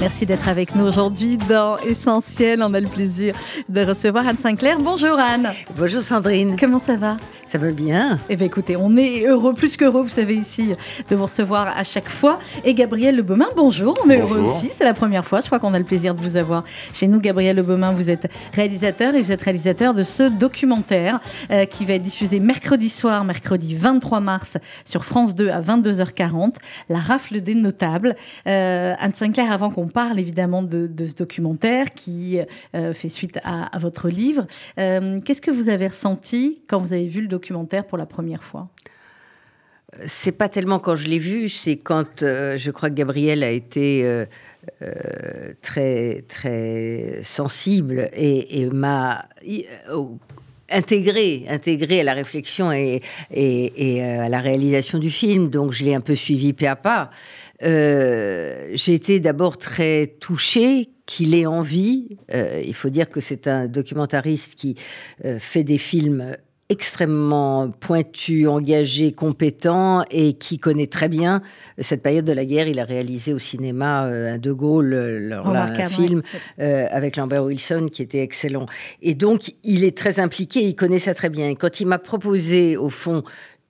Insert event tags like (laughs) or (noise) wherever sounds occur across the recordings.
Merci d'être avec nous aujourd'hui dans Essentiel. On a le plaisir de recevoir Anne Sinclair. Bonjour Anne. Bonjour Sandrine. Comment ça va? Ça va bien. Eh bien, écoutez, on est heureux, plus qu'heureux, vous savez, ici, de vous recevoir à chaque fois. Et Gabriel Lebaumin, bonjour. On est heureux aussi. C'est la première fois. Je crois qu'on a le plaisir de vous avoir chez nous. Gabriel Lebaumin, vous êtes réalisateur et vous êtes réalisateur de ce documentaire euh, qui va être diffusé mercredi soir, mercredi 23 mars, sur France 2 à 22h40. La rafle des notables. Euh, Anne Sinclair, avant qu'on parle évidemment de, ce documentaire qui euh, fait suite à, votre livre, qu'est-ce que vous avez ressenti quand vous avez vu le documentaire pour la première fois? C'est pas tellement quand je l'ai vu, c'est quand euh, je crois que Gabriel a été euh, euh, très très sensible et, m'a intégré, intégré à la réflexion et, et, à la réalisation du film. Donc je l'ai un peu suivi pas à pas. J'ai été d'abord très touchée qu'il ait envie. il faut dire que c'est un documentariste qui fait des films extrêmement pointu, engagé, compétent et qui connaît très bien cette période de la guerre. Il a réalisé au cinéma euh, un De Gaulle, euh, un film euh, avec Lambert Wilson qui était excellent. Et donc, il est très impliqué, il connaît ça très bien. Et quand il m'a proposé, au fond,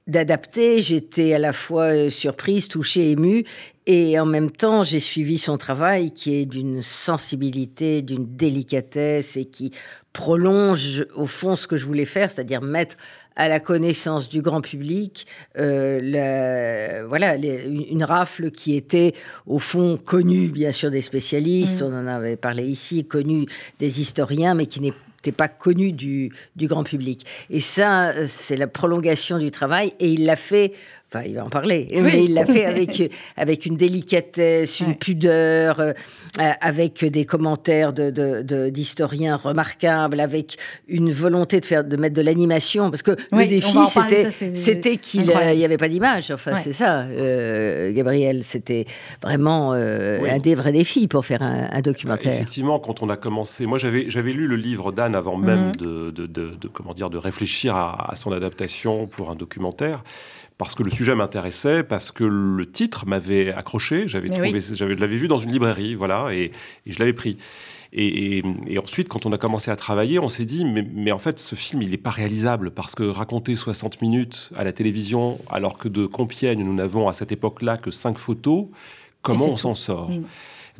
d'adapter, j'étais à la fois surprise, touchée, émue. Et en même temps, j'ai suivi son travail qui est d'une sensibilité, d'une délicatesse et qui prolonge au fond ce que je voulais faire, c'est-à-dire mettre à la connaissance du grand public euh, voilà, une rafle qui était au fond connue bien sûr des spécialistes, mmh. on en avait parlé ici, connue des historiens, mais qui n'était pas connue du, du grand public. Et ça, euh, c'est la prolongation du travail, et il l'a fait Enfin, il va en parler, mais il l'a fait avec, (laughs) avec une délicatesse, une pudeur, euh, avec des commentaires d'historiens de, de, remarquables, avec une volonté de, faire, de mettre de l'animation. Parce que le défi, c'était qu'il n'y avait pas d'image. Enfin, c'est ça, euh, Gabriel. C'était vraiment euh, un des vrais défis pour faire un, documentaire. Effectivement, quand on a commencé, moi j'avais lu le livre d'Anne avant même mhm. de, de, comment dire, de réfléchir à, à son adaptation pour un documentaire parce que le sujet m'intéressait, parce que le titre m'avait accroché. J'avais trouvé, j'avais, je l'avais vu dans une librairie, voilà, et, je l'avais pris. Et, ensuite, quand on a commencé à travailler, on s'est dit, mais, en fait, ce film, il n'est pas réalisable, parce que raconter 60 minutes à la télévision, alors que de Compiègne, nous n'avons à cette époque-là que 5 photos, comment on s'en sort?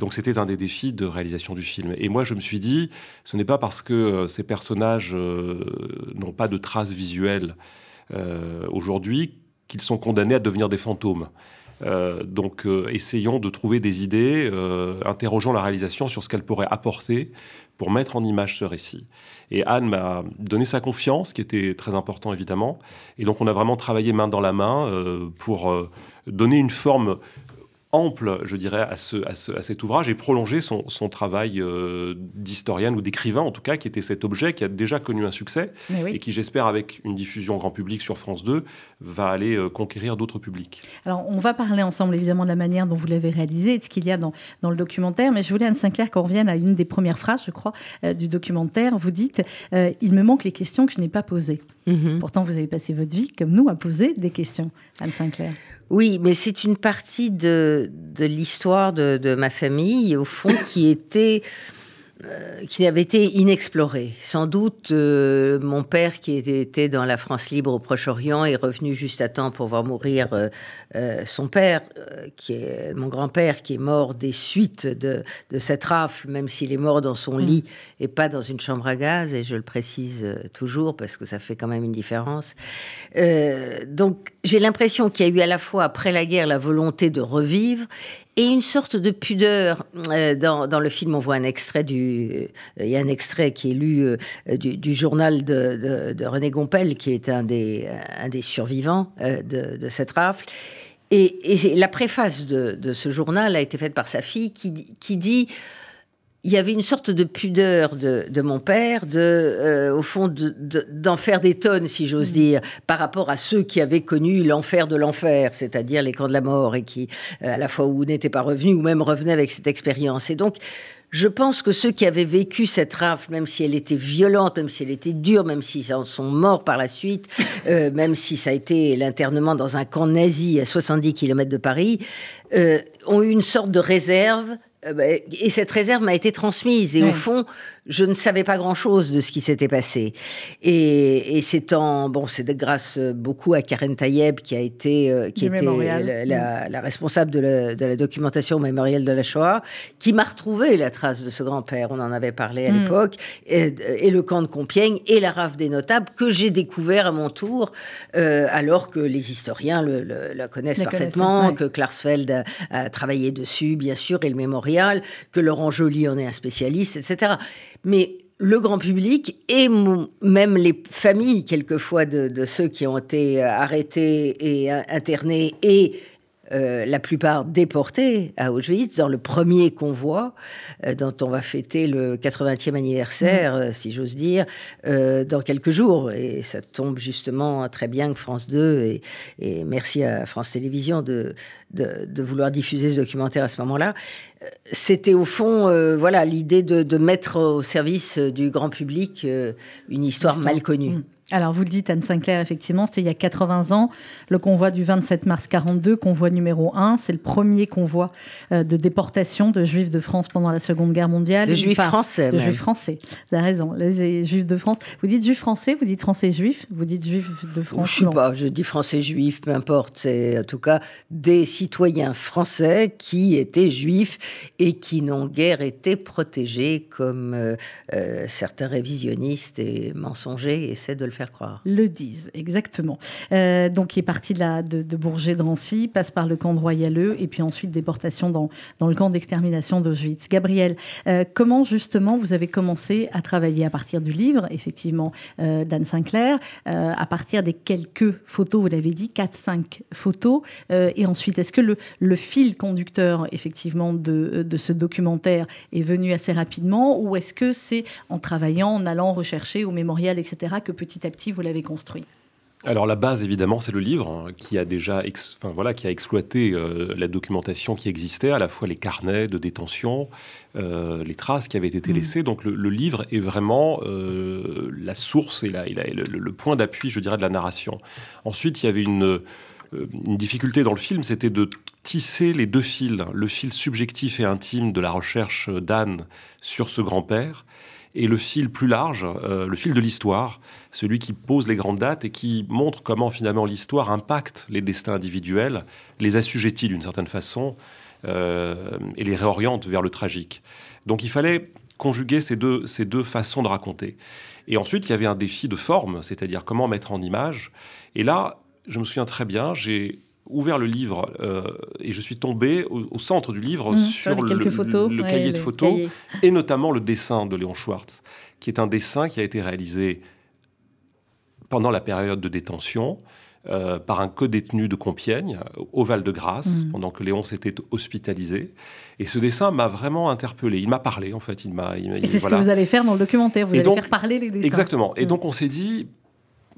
Donc c'était un des défis de réalisation du film. Et moi, je me suis dit, ce n'est pas parce que euh, ces personnages euh, n'ont pas de traces visuelles euh, aujourd'hui qu'ils sont condamnés à devenir des fantômes. Euh, donc euh, essayons de trouver des idées, euh, interrogeons la réalisation sur ce qu'elle pourrait apporter pour mettre en image ce récit. Et Anne m'a donné sa confiance, qui était très important évidemment. Et donc on a vraiment travaillé main dans la main pour donner une forme ample, je dirais, à, ce, à, cet ouvrage et prolonger son, travail euh, d'historienne ou d'écrivain, en tout cas, qui était cet objet qui a déjà connu un succès et qui, j'espère, avec une diffusion grand public sur France 2, va aller euh, conquérir d'autres publics. Alors, on va parler ensemble, évidemment, de la manière dont vous l'avez réalisé et de ce qu'il y a dans, dans, le documentaire, mais je voulais, Anne Sinclair, qu'on revienne à une des premières phrases, je crois, euh, du documentaire. Vous dites Il me manque les questions que je n'ai pas posées. Mm-hmm. Pourtant, vous avez passé votre vie, comme nous, à poser des questions, Anne Sinclair. Oui, mais c'est une partie de, l'histoire de, ma famille, au fond, qui était euh, qui avait été inexploré. Sans doute, euh, mon père, qui était dans la France libre au Proche-Orient, est revenu juste à temps pour voir mourir euh, son père, qui est mon grand-père, qui est mort des suites de, de cette rafle, même s'il est mort dans son mm. lit et pas dans une chambre à gaz, et je le précise toujours parce que ça fait quand même une différence. donc, j'ai l'impression qu'il y a eu à la fois après la guerre la volonté de revivre et une sorte de pudeur. Euh, dans, dans, le film, on voit un extrait du. Euh, il y a un extrait qui est lu euh, du, journal de, de, René Gompel, qui est un des, un des survivants de, de, cette rafle. Et, la préface de, de, ce journal a été faite par sa fille qui, qui dit il y avait une sorte de pudeur de, mon père, de, euh, au fond, d'en faire des tonnes, si j'ose mm. dire, par rapport à ceux qui avaient connu l'enfer de l'enfer, c'est-à-dire les camps de la mort, et qui, euh, à la fois ou n'étaient pas revenus, ou même revenaient avec cette expérience. Et donc, je pense que ceux qui avaient vécu cette rafle, même si elle était violente, même si elle était dure, même s'ils en sont morts par la suite, (laughs) euh, même si ça a été l'internement dans un camp nazi à 70 km de Paris, ont eu une sorte de réserve et cette réserve m'a été transmise. Et au fond, je ne savais pas grand-chose de ce qui s'était passé. Et, c'est en bon, c'est grâce beaucoup à Karen Tayeb qui a été euh, qui était mm. la, responsable de la, documentation mémorielle de la Shoah, qui m'a retrouvé la trace de ce grand-père. On en avait parlé à mm. l'époque, et, le camp de Compiègne et la rave des notables que j'ai découvert à mon tour, euh, alors que les historiens le, la connaissent parfaitement, que Klarsfeld a, travaillé dessus, bien sûr, et le mémorial, que Laurent Joly en est un spécialiste, etc. Mais le grand public et même les familles, quelquefois, de, ceux qui ont été arrêtés et internés et euh, la plupart déportés à Auschwitz dans le premier convoi euh, dont on va fêter le 80e anniversaire, mm. euh, si j'ose dire, dans quelques jours. Et ça tombe justement très bien que France 2 et, et merci à France Télévisions de, de, vouloir diffuser ce documentaire à ce moment-là. C'était au fond, voilà, l'idée de, mettre au service du grand public une histoire, mal connue. Mm. Alors, vous le dites, Anne Sinclair, effectivement, c'était il y a 80 ans, le convoi du 27 mars 42, convoi numéro 1. C'est le premier convoi euh, de déportation de juifs de France pendant la Seconde Guerre mondiale. De juifs français. De juifs français. Vous avez raison. Les juifs de France. Vous dites juifs français, vous dites français juifs, vous dites juifs de France. Je ne sais pas, je dis français juifs, peu importe. C'est en tout cas des citoyens français qui étaient juifs et qui n'ont guère été protégés comme euh, euh, certains révisionnistes et mensongers essaient de le faire croire. Le disent, exactement. Euh, donc, il est parti de, la, de, Bourget-Drancy, passe par le camp de Royaleux, et puis ensuite déportation dans, dans le camp d'extermination d'Auschwitz. Gabriel, euh, comment justement vous avez commencé à travailler à partir du livre, effectivement, euh, d'Anne Sinclair, à partir des quelques photos, vous l'avez dit, 4-5 photos, et ensuite, est-ce que le, le, fil conducteur, effectivement, de, de ce documentaire est venu assez rapidement, ou est-ce que c'est en travaillant, en allant rechercher au mémorial, etc., que petit à petit vous l'avez construit. Alors la base évidemment c'est le livre hein, qui a déjà enfin, voilà qui a exploité euh, la documentation qui existait à la fois les carnets de détention euh, les traces qui avaient été mm. laissées. Donc le, livre est vraiment euh, la source et, la, le, point d'appui je dirais de la narration. Ensuite il y avait une une difficulté dans le film, c'était de tisser les deux fils, le fil subjectif et intime de la recherche d'Anne sur ce grand-père, et le fil plus large, euh, le fil de l'histoire, celui qui pose les grandes dates et qui montre comment finalement l'histoire impacte les destins individuels, les assujettit d'une certaine façon euh, et les réoriente vers le tragique. Donc il fallait conjuguer ces deux, ces deux façons de raconter. Et ensuite, il y avait un défi de forme, c'est-à-dire comment mettre en image. Et là, je me souviens très bien, j'ai ouvert le livre euh, et je suis tombé au, centre du livre mmh, sur le, le, cahier de photos et notamment le dessin de Léon Schwartz, qui est un dessin qui a été réalisé pendant la période de détention euh, par un co-détenu de Compiègne, au Val-de-Grâce, mmh. pendant que Léon s'était hospitalisé. Et ce dessin m'a vraiment interpellé. Il m'a parlé, en fait. Il m'a. Et c'est ce que vous allez faire dans le documentaire. Vous allez faire parler les dessins. Exactement. Et mmh. donc on s'est dit,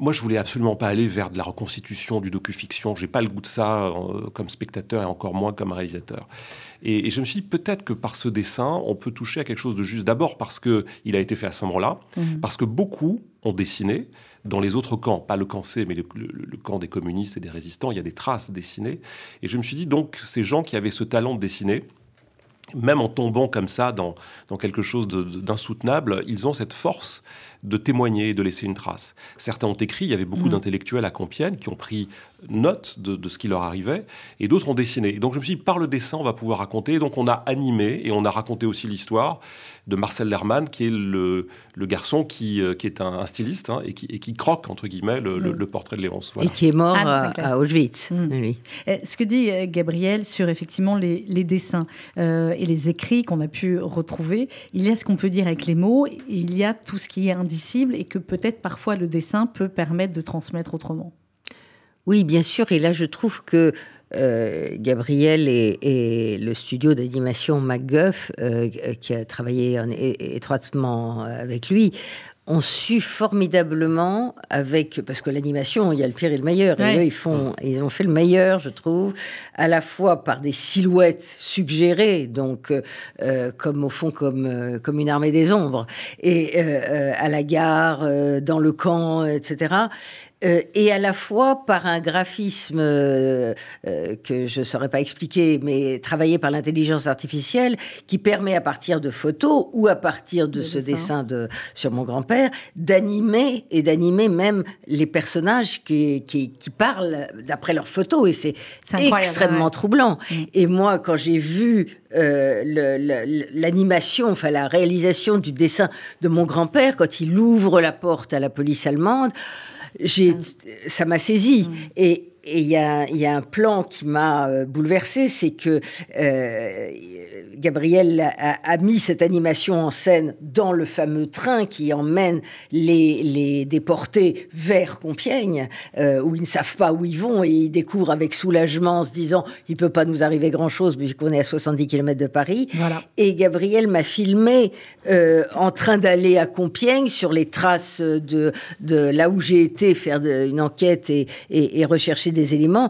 moi, je voulais absolument pas aller vers de la reconstitution du docu-fiction. J'ai pas le goût de ça euh, comme spectateur et encore moins comme réalisateur. Et, je me suis dit peut-être que par ce dessin, on peut toucher à quelque chose de juste. D'abord parce que il a été fait à ce moment-là, mhm. parce que beaucoup ont dessiné dans les autres camps, pas le camp C, mais le, le, camp des communistes et des résistants. Il y a des traces dessinées. Et je me suis dit donc ces gens qui avaient ce talent de dessiner même en tombant comme ça dans, dans quelque chose d'insoutenable, ils ont cette force de témoigner et de laisser une trace. Certains ont écrit, il y avait beaucoup mm. d'intellectuels à Compiègne qui ont pris note de, ce qui leur arrivait, et d'autres ont dessiné. Et donc je me suis dit, par le dessin, on va pouvoir raconter. Et donc on a animé, et on a raconté aussi l'histoire de Marcel Lerman, qui est le, le garçon qui, euh, qui est un, styliste, hein, et, qui, et, qui, croque, entre guillemets, le, le, mm. portrait de Léonce. Et qui est mort à, Auschwitz. Mm. Ce que dit euh, Gabriel sur effectivement les, les dessins euh, et les écrits qu'on a pu retrouver, il y a ce qu'on peut dire avec les mots, et il y a tout ce qui est et que peut-être parfois le dessin peut permettre de transmettre autrement. Oui, bien sûr. Et là, je trouve que Gabriel et, le studio d'animation MacGuff, qui a travaillé étroitement avec lui, ont su formidablement avec parce que l'animation il y a le pire et le meilleur et eux ils font ils ont fait le meilleur je trouve à la fois par des silhouettes suggérées donc euh, euh, comme au fond comme euh, comme une armée des ombres et à la gare dans le camp etc euh, et à la fois par un graphisme euh, euh, que je ne saurais pas expliquer, mais travaillé par l'intelligence artificielle, qui permet à partir de photos ou à partir de ce dessin, de, sur mon grand-père, d'animer et d'animer même les personnages qui, qui, qui parlent d'après leurs photos. Et c'est extrêmement troublant. Mm. Et moi, quand j'ai vu l'animation, enfin la réalisation du dessin de mon grand-père, quand il ouvre la porte à la police allemande, j'ai, ça m'a saisi. Mm. Et et il y, y a, un plan qui m'a euh, bouleversé, c'est que euh, Gabriel a, mis cette animation en scène dans le fameux train qui emmène les, les déportés vers Compiègne, euh, où ils ne savent pas où ils vont et ils découvrent avec soulagement en se disant il peut pas nous arriver grand-chose puisqu'on est à 70 km de Paris. Voilà. Et Gabriel m'a filmé en train d'aller à Compiègne sur les traces de, de là où j'ai été faire une enquête et, et, et rechercher des éléments.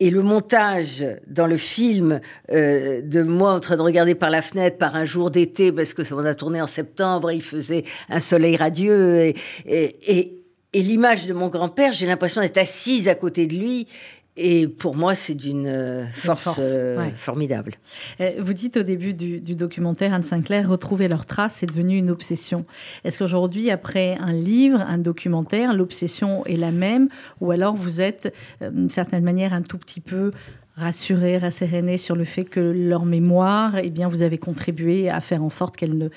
Et le montage dans le film euh, de moi en train de regarder par la fenêtre par un jour d'été, parce que on a tourné en septembre, il faisait un soleil radieux, et, et l'image de mon grand-père, j'ai l'impression d'être assise à côté de lui et pour moi, c'est d'une euh, force, euh, formidable. Euh, vous dites au début du, documentaire, Anne Sinclair, retrouver leurs traces est devenu une obsession. Est-ce qu'aujourd'hui, après un livre, un documentaire, l'obsession est la même Ou alors vous êtes, d'une certaine manière, un tout petit peu rassuré, rasséréné sur le fait que leur mémoire, eh bien, vous avez contribué à faire en sorte qu'elle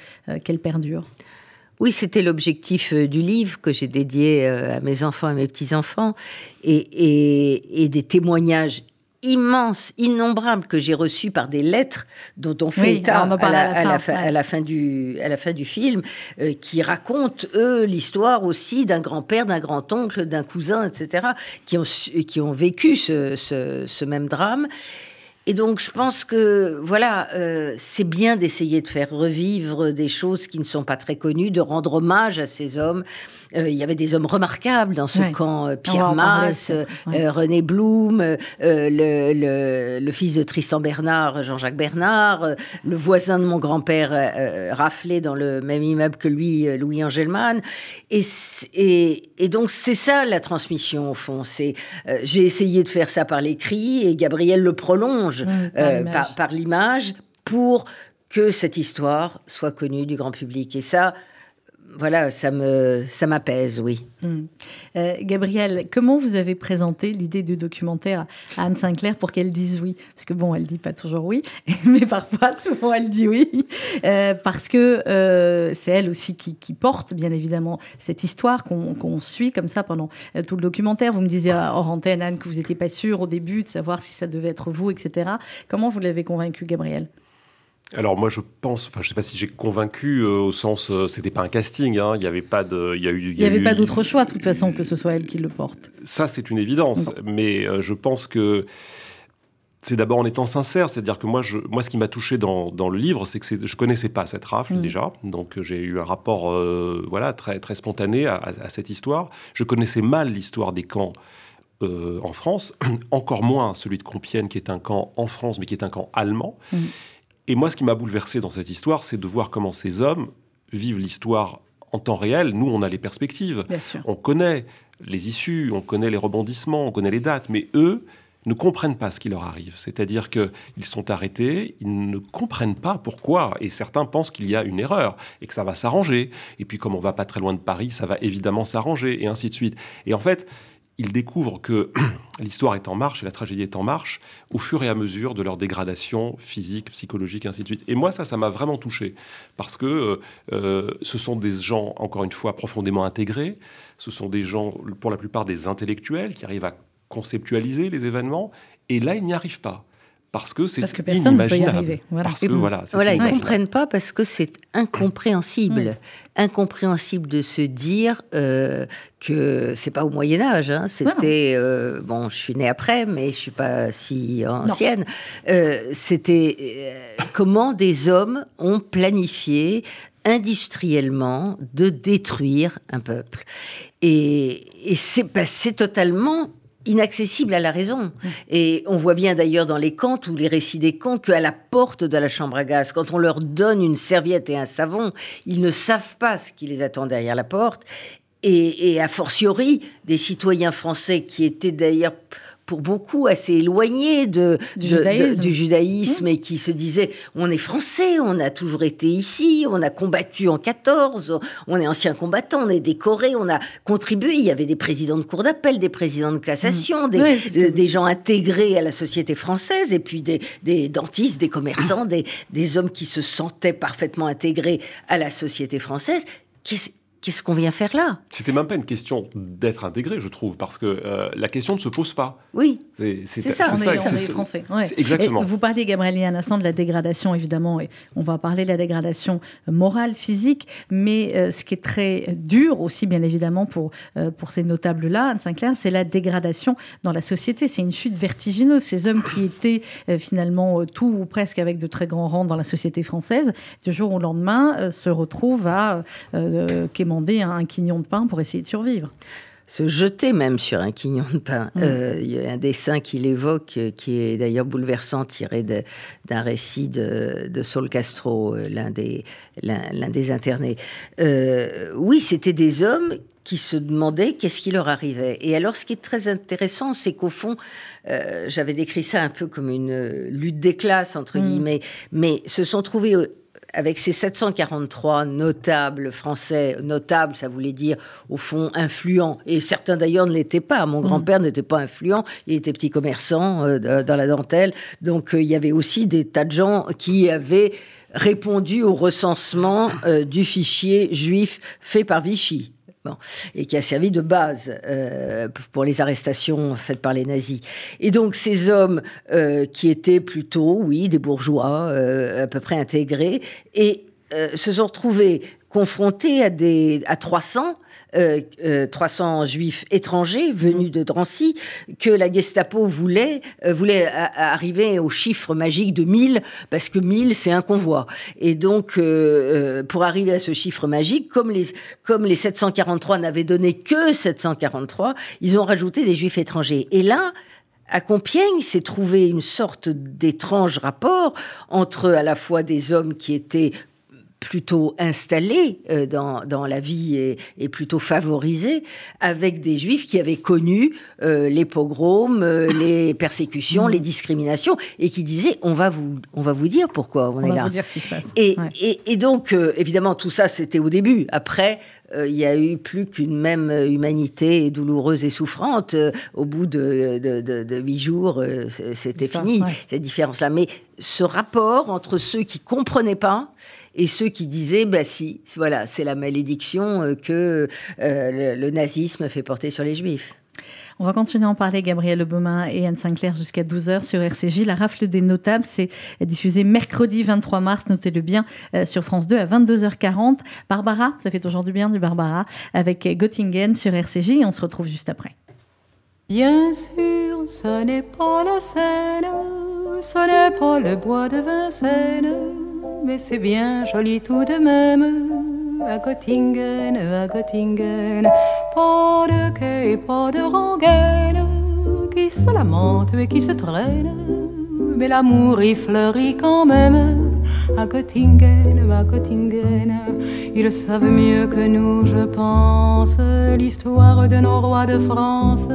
qu'elle perdure? Oui, c'était l'objectif euh, du livre que j'ai dédié euh, à mes enfants et mes petits-enfants, et, des témoignages immenses, innombrables que j'ai reçus par des lettres dont on fait état à, la, fin, du, à la fin du film, euh, qui racontent, eux, l'histoire aussi d'un grand-père, d'un grand-oncle, d'un cousin, etc., qui ont, qui ont vécu ce, ce même drame. Et donc, je pense que voilà, euh, c'est bien d'essayer de faire revivre des choses qui ne sont pas très connues, de rendre hommage à ces hommes. Euh, il y avait des hommes remarquables dans ce camp. Euh, Pierre Masse, René Blum, le, le, fils de Tristan Bernard, Jean-Jacques Bernard, le voisin de mon grand-père raflé dans le même immeuble que lui, Louis Angelman. Et, et, et donc, c'est ça la transmission, au fond. C'est J'ai essayé de faire ça par l'écrit et Gabriel le prolonge Mmh, euh, par l'image pour que cette histoire soit connue du grand public. Et ça, voilà, ça me, ça m'apaise, oui. Mmh. Euh, Gabrielle, comment vous avez présenté l'idée du documentaire à Anne Sinclair pour qu'elle dise oui? Parce que bon, elle dit pas toujours oui, (laughs) mais parfois, souvent, elle dit oui, euh, parce que c'est elle aussi qui, porte, bien évidemment, cette histoire qu'on suit comme ça pendant tout le documentaire. Vous me disiez hors antenne, Anne, que vous n'étiez pas sûre au début de savoir si ça devait être vous, etc. Comment vous l'avez convaincu, Gabrielle alors moi je pense, enfin je sais pas si j'ai convaincu euh, au sens, euh, c'était pas un casting, hein, il n'y avait pas de, il y a eu, il y, avait pas d'autre choix de toute façon que ce soit elle qui le porte. Ça c'est une évidence, mais euh, je pense que c'est d'abord en étant sincère, c'est-à-dire que moi, je, moi, ce qui m'a touché dans, dans, le livre, c'est que je connaissais pas cette rafle mm. déjà, donc j'ai eu un rapport, voilà, très très spontané à, cette histoire. Je connaissais mal l'histoire des camps. en France, (clears throat) encore moins celui de Compiègne, qui est un camp en France, mais qui est un camp allemand. Mm. Et moi, ce qui m'a bouleversé dans cette histoire, c'est de voir comment ces hommes vivent l'histoire en temps réel. Nous, on a les perspectives. On connaît les issues, on connaît les rebondissements, on connaît les dates. Mais eux ne comprennent pas ce qui leur arrive. C'est-à-dire qu'ils sont arrêtés, ils ne comprennent pas pourquoi. Et certains pensent qu'il y a une erreur et que ça va s'arranger. Et puis, comme on va pas très loin de Paris, ça va évidemment s'arranger, et ainsi de suite. Et en fait, ils découvrent que (clears throat) l'histoire est en marche et la tragédie est en marche au fur et à mesure de leur dégradation physique, psychologique, ainsi de suite. Et moi, ça, ça m'a vraiment touché parce que euh, ce sont des gens, encore une fois, profondément intégrés. Ce sont des gens, pour la plupart, des intellectuels qui arrivent à conceptualiser les événements. Et là, ils n'y arrivent pas parce que c'est inimaginable. Voilà. Parce que, voilà, voilà ils ne comprennent pas parce que c'est incompréhensible. Mm. Incompréhensible de se dire euh, que c'est pas au Moyen Âge. Hein. C'était euh, bon, je suis née après, mais je suis pas si ancienne. Euh, c'était euh, comment des hommes ont planifié industriellement de détruire un peuple. Et, et c'est bah, totalement inaccessible à la raison. Et on voit bien d'ailleurs dans les contes ou les récits des contes qu'à la porte de la chambre à gaz, quand on leur donne une serviette et un savon, ils ne savent pas ce qui les attend derrière la porte. Et, et a fortiori, des citoyens français qui étaient d'ailleurs pour beaucoup assez éloignés de, du, judaïsme. et qui se disaient on est français, on a toujours été ici, on a combattu en 14, on est ancien combattant, on est décoré, on a contribué. Il y avait des présidents de cour d'appel, des présidents de cassation, mm. des, gens intégrés à la société française et puis des, des dentistes, des commerçants, (coughs) des, des hommes qui se sentaient parfaitement intégrés à la société française qu'est-ce qu'on vient faire là? C'était même pas une question d'être intégré, je trouve, parce que euh, la question ne se pose pas. Oui, c'est ça, on, est, français. Exactement. vous parlez, Gabriel, un instant de la dégradation, évidemment, et on va parler de la dégradation morale, physique, mais euh, ce qui est très dur aussi, bien évidemment, pour, euh, pour ces notables-là, Anne Sinclair, c'est la dégradation dans la société. C'est une chute vertigineuse. Ces hommes qui étaient finalement tout ou presque avec de très grands rangs dans la société française, du jour au lendemain, se retrouvent à un quignon de pain pour essayer de survivre se jeter même sur un quignon de pain. Mm. Euh, il y a un dessin qu'il évoque, euh, qui est d'ailleurs bouleversant, tiré d'un récit de, Saul Castro, euh, l'un des, l'un, des internés. oui, c'était des hommes qui se demandaient qu'est-ce qui leur arrivait. Et alors, ce qui est très intéressant, c'est qu'au fond, j'avais décrit ça un peu comme une lutte des classes, entre mm. guillemets, mais se sont trouvés avec ces 743 notables français, notables, ça voulait dire au fond influents, et certains d'ailleurs ne l'étaient pas. Mon mm. grand-père n'était pas influent, il était petit commerçant euh, dans la dentelle, donc euh, il y avait aussi des tas de gens qui avaient répondu au recensement euh, du fichier juif fait par Vichy et qui a servi de base euh, pour les arrestations faites par les nazis. Et donc ces hommes euh, qui étaient plutôt, oui, des bourgeois euh, à peu près intégrés, et se sont retrouvés confrontés à, des, à 300 300 euh, euh, juifs étrangers venus de Drancy, que la Gestapo voulait, euh, voulait arriver au chiffre magique de 1000, parce que 1000, c'est un convoi. Et donc, pour arriver à ce chiffre magique, comme les, comme les 743 n'avaient donné que 743, ils ont rajouté des juifs étrangers. Et là, à Compiègne, s'est trouvé une sorte d'étrange rapport entre à la fois des hommes qui étaient plutôt installés euh, dans, la vie et, plutôt favorisés, avec des juifs qui avaient connu euh, les pogroms, euh, (coughs) les persécutions, les discriminations, et qui disaient on va vous, on va vous dire pourquoi on, est là. Va vous dire ce qui se passe. Et, et, donc, évidemment, tout ça, c'était au début. Après, il y a eu plus qu'une même humanité douloureuse et souffrante. au bout de, huit jours, c'était fini, cette différence-là. Mais ce rapport entre ceux qui comprenaient pas et ceux qui disaient, bah si, voilà, c'est la malédiction euh, que euh, le, nazisme fait porter sur les juifs. On va continuer à en parler, Gabriel Lebaumin et Anne Sinclair, jusqu'à 12h sur RCJ. La rafle des notables, c'est diffusé mercredi 23 mars, notez-le bien, euh, sur France 2 à 22h40. Barbara, ça fait toujours du bien du Barbara, avec Göttingen sur RCJ et on se retrouve juste après. Bien sûr, ce n'est pas la Seine, ce n'est pas le bois de Vincennes mais c'est bien joli tout de même. À Göttingen, à Göttingen, pas de quai, pas de rengaine qui se lamente et qui se traîne. Mais l'amour y fleurit quand même. À Göttingen, à Göttingen, ils savent mieux que nous, je pense, l'histoire de nos rois de France.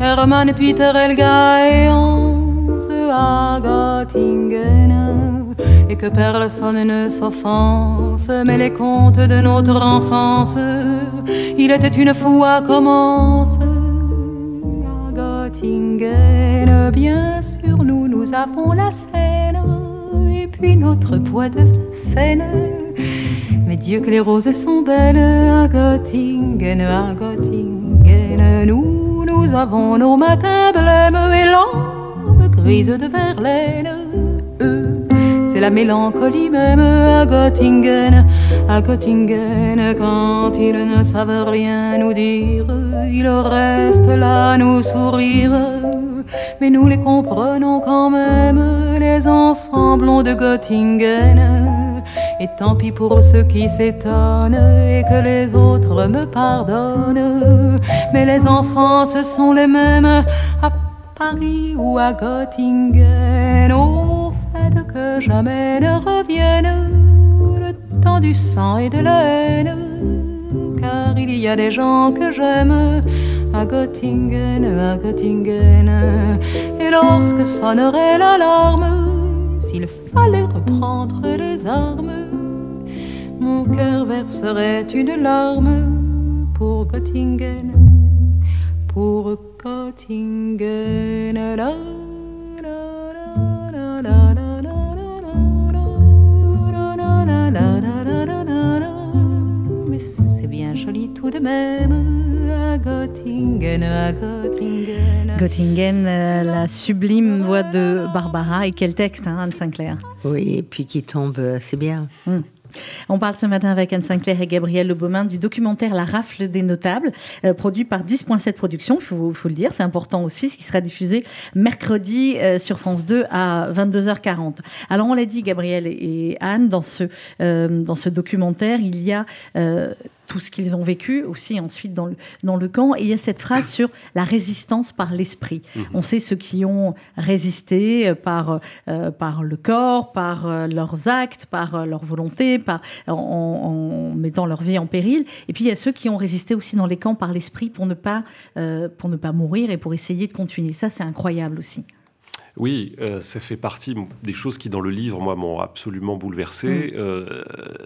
Hermann, Peter, Elga et Hans à Göttingen et que personne ne s'offense. Mais les contes de notre enfance, il était une fois commence. À Göttingen, bien sûr, nous, nous avons la Seine, et puis notre bois de Seine. Mais Dieu que les roses sont belles à Göttingen, à Göttingen. Nous, nous avons nos matins blêmes et l'homme grise de Verlaine. C'est la mélancolie même à Göttingen, à Göttingen, quand ils ne savent rien nous dire, ils restent là nous sourire. Mais nous les comprenons quand même, les enfants blonds de Göttingen. Et tant pis pour ceux qui s'étonnent et que les autres me pardonnent. Mais les enfants, ce sont les mêmes à Paris ou à Göttingen. Que jamais ne revienne le temps du sang et de la haine. Car il y a des gens que j'aime à Göttingen, à Göttingen. Et lorsque sonnerait l'alarme, s'il fallait reprendre les armes, mon cœur verserait une larme pour Göttingen, pour Göttingen. Tout de même à Göttingen, à Göttingen. Göttingen, euh, la sublime voix de Barbara. Et quel texte, hein, Anne Sinclair Oui, et puis qui tombe assez bien. Hum. On parle ce matin avec Anne Sinclair et Gabriel Lebaumin du documentaire La rafle des notables, euh, produit par 10.7 Productions, il faut, le dire, c'est important aussi, qui sera diffusé mercredi euh, sur France 2 à 22h40. Alors on l'a dit, Gabriel et Anne, dans ce, euh, dans ce documentaire, il y a tout ce qu'ils ont vécu aussi ensuite dans le, dans le camp. Et il y a cette phrase sur la résistance par l'esprit. Mhm. On sait ceux qui ont résisté par, euh, par le corps, par euh, leurs actes, par euh, leur volonté, par, en, mettant leur vie en péril. Et puis il y a ceux qui ont résisté aussi dans les camps par l'esprit pour, ne pas pour ne pas mourir et pour essayer de continuer. Ça, c'est incroyable aussi. Oui, euh, ça fait partie des choses qui, dans le livre, moi, m'ont absolument bouleversé. Mm. Euh,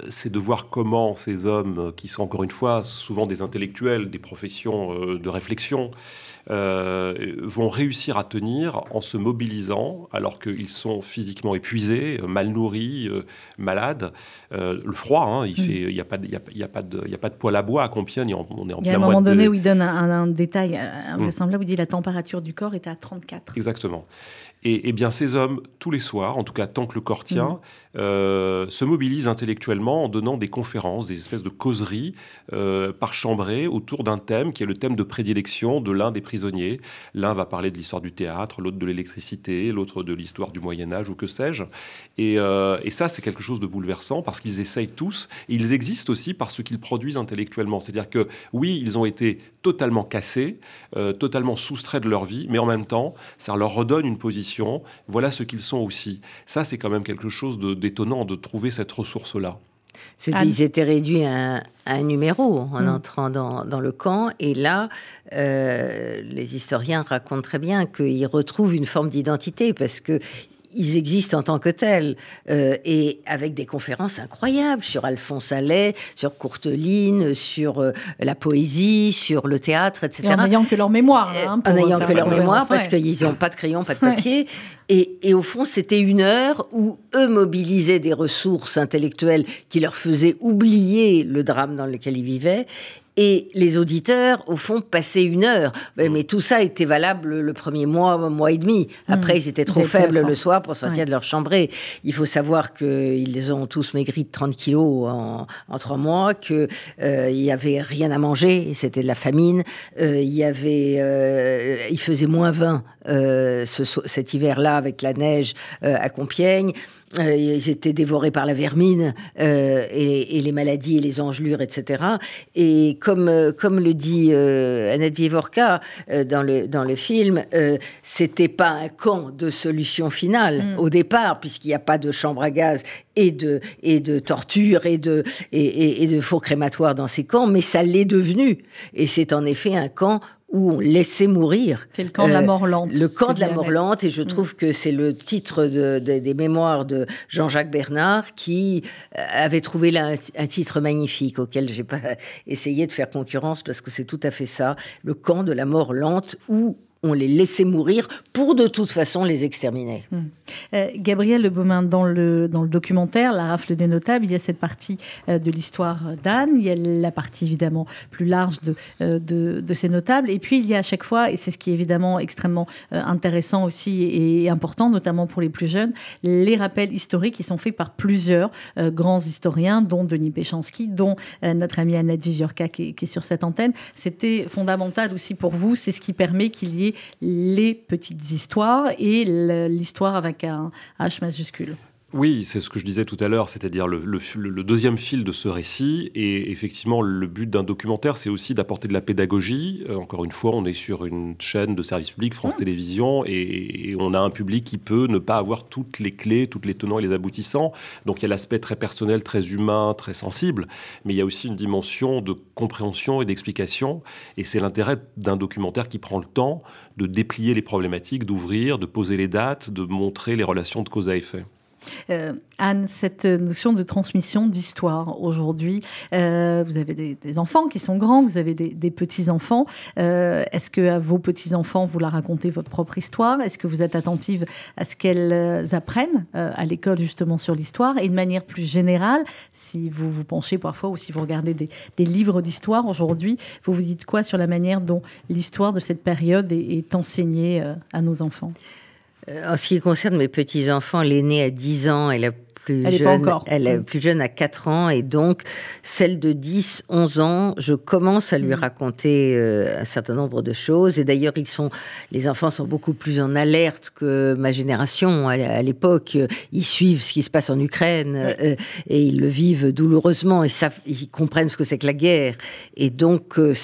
c'est de voir comment ces hommes, qui sont encore une fois souvent des intellectuels, des professions euh, de réflexion, vont réussir à tenir en se mobilisant alors qu'ils sont physiquement épuisés, mal nourris, malades. le froid, hein, il mm. n'y a, pas de, y a, pas de, y a pas de poêle à bois à Compiègne, on est en Il y a un moment donné où il donne un, détail invraisemblable, mm. où il dit la température du corps est à 34. Exactement. Et, bien ces hommes, tous les soirs, en tout cas tant que le corps tient, mmh. Euh, se mobilisent intellectuellement en donnant des conférences, des espèces de causeries euh, par chambrée autour d'un thème qui est le thème de prédilection de l'un des prisonniers. L'un va parler de l'histoire du théâtre, l'autre de l'électricité, l'autre de l'histoire du Moyen Âge ou que sais-je. Et, euh, ça, c'est quelque chose de bouleversant parce qu'ils essayent tous, et ils existent aussi par ce qu'ils produisent intellectuellement. C'est-à-dire que oui, ils ont été totalement cassés, euh, totalement soustraits de leur vie, mais en même temps, ça leur redonne une position. Voilà ce qu'ils sont aussi. Ça, c'est quand même quelque chose d'étonnant de, trouver cette ressource-là. Ils étaient réduits à un, numéro en mm. entrant dans, le camp. Et là, euh, les historiens racontent très bien qu'ils retrouvent une forme d'identité parce que ils existent en tant que tels, euh, et avec des conférences incroyables sur Alphonse Allais, sur Courteline, sur euh, la poésie, sur le théâtre, etc. en n'ayant que leur mémoire. Hein, en n'ayant que leur mémoire, parce qu'ils n'ont pas de crayon, pas de papier. Et, et, au fond, c'était une heure où eux mobilisaient des ressources intellectuelles qui leur faisaient oublier le drame dans lequel ils vivaient et les auditeurs, au fond, passaient une heure. Mais, mm. tout ça était valable le premier mois, mois et demi. Mm. Après, ils étaient trop faibles le soir pour sortir de leur chambrée. Il faut savoir qu'ils ont tous maigri de 30 kilos en, trois mois, qu'il euh, n'y avait rien à manger, c'était de la famine. Euh, il y avait, euh, il faisait moins 20 cet hiver-là avec la neige à Compiègne. Euh, ils étaient dévorés par la vermine euh, et, les maladies et les engelures, etc. Et comme, euh, comme le dit Annette Vievorka dans, le, dans le film, c'était pas un camp de solution finale mm. au départ, puisqu'il n'y a pas de chambre à gaz et de, et de torture et de, et, et de faux crématoires dans ces camps, mais ça l'est devenu. Et c'est en effet un camp où on laissait mourir. C'est le camp de la euh, mort lente. Le camp de la mort lente, et je mm. trouve que c'est le titre des mémoires de Jean-Jacques Bernard qui euh, avait trouvé là un, titre magnifique auquel j'ai pas essayé de faire concurrence parce que c'est tout à fait ça, le camp de la mort lente où on les laissait mourir pour de toute façon les exterminer. Hmm. Euh, Gabriel le, dans le documentaire La rafle des notables, il y a cette partie euh, de l'histoire d'Anne, il y a la partie évidemment plus large de, euh, de, ces notables, et puis il y a à chaque fois, et c'est ce qui est évidemment extrêmement intéressant aussi et, important, notamment pour les plus jeunes, les rappels historiques qui sont faits par plusieurs grands historiens, dont Denis Péchanski, dont notre amie Annette Viviorca qui est sur cette antenne. C'était fondamental aussi pour vous, c'est ce qui permet qu'il y ait les petites histoires et l'histoire avec un H majuscule. Oui, c'est ce que je disais tout à l'heure, c'est-à-dire le, deuxième fil de ce récit. Et effectivement, le but d'un documentaire, c'est aussi d'apporter de la pédagogie. Euh, encore une fois, on est sur une chaîne de service public, France mmh. Télévisions, et, on a un public qui peut ne pas avoir toutes les clés, toutes les tenants et les aboutissants. Donc il y a l'aspect très personnel, très humain, très sensible, mais il y a aussi une dimension de compréhension et d'explication. Et c'est l'intérêt d'un documentaire qui prend le temps de déplier les problématiques, d'ouvrir, de poser les dates, de montrer les relations de cause à effet. Euh, Anne, cette notion de transmission d'histoire aujourd'hui, euh, vous avez des, enfants qui sont grands, vous avez des, petits-enfants. Euh, est-ce que à vos petits-enfants, vous leur racontez votre propre histoire? Est-ce que vous êtes attentive à ce qu'elles apprennent à l'école justement sur l'histoire? Et de manière plus générale, si vous vous penchez parfois ou si vous regardez des, livres d'histoire aujourd'hui, vous vous dites quoi sur la manière dont l'histoire de cette période est enseignée à nos enfants? En ce qui concerne mes petits-enfants, l'aîné a 10 ans et la plus elle jeune, encore. Elle est mm. plus jeune à 4 ans et donc celle de 10, 11 ans, je commence à lui mm. raconter euh, un certain nombre de choses et d'ailleurs ils sont les enfants sont beaucoup plus en alerte que ma génération à l'époque, ils suivent ce qui se passe en Ukraine euh, et ils le vivent douloureusement et ça, ils comprennent ce que c'est que la guerre et donc euh,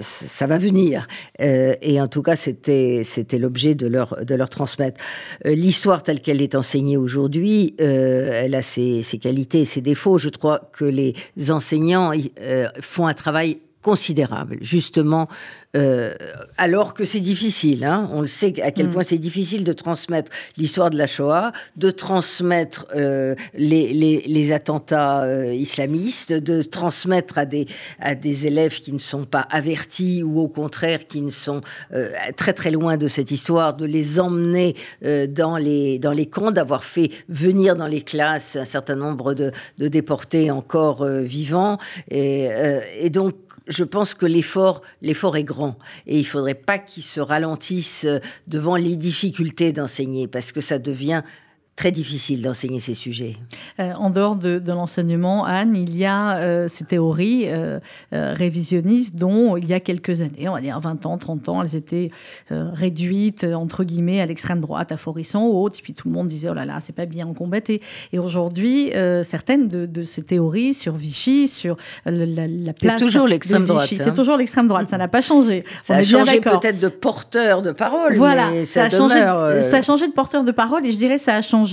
ça va venir et en tout cas c'était c'était l'objet de leur de leur transmettre l'histoire telle qu'elle est enseignée aujourd'hui elle a ses, qualités et ses défauts. Je crois que les enseignants euh, font un travail considérable, justement, euh, alors que c'est difficile. Hein. On le sait à quel mm. point c'est difficile de transmettre l'histoire de la Shoah, de transmettre euh, les, attentats euh, islamistes, de transmettre à des, à des élèves qui ne sont pas avertis ou au contraire qui ne sont très très loin de cette histoire, de les emmener dans, les, dans les camps, d'avoir fait venir dans les classes un certain nombre de, déportés encore vivants. Et, et donc, je pense que l'effort, l'effort est grand. Et il faudrait pas qu'il se ralentisse euh, devant les difficultés d'enseigner parce que ça devient très difficile d'enseigner ces sujets. Euh, en dehors de, l'enseignement, Anne, il y a euh, ces théories euh, révisionnistes dont il y a quelques années, on va dire 20 ans, 30 ans, elles étaient réduites, entre guillemets, à l'extrême droite, à Forisson ou autre, et puis tout le monde disait, oh là là, c'est pas bien combatté. Et aujourd'hui, certaines de, ces théories sur Vichy, sur la, la place... C'est toujours l'extrême droite. C'est hein. toujours l'extrême droite, ça n'a pas changé. Ça a changé peut-être de porteur de parole, voilà, mais ça, a changé, ça a changé de porteur de parole, et je dirais ça a changé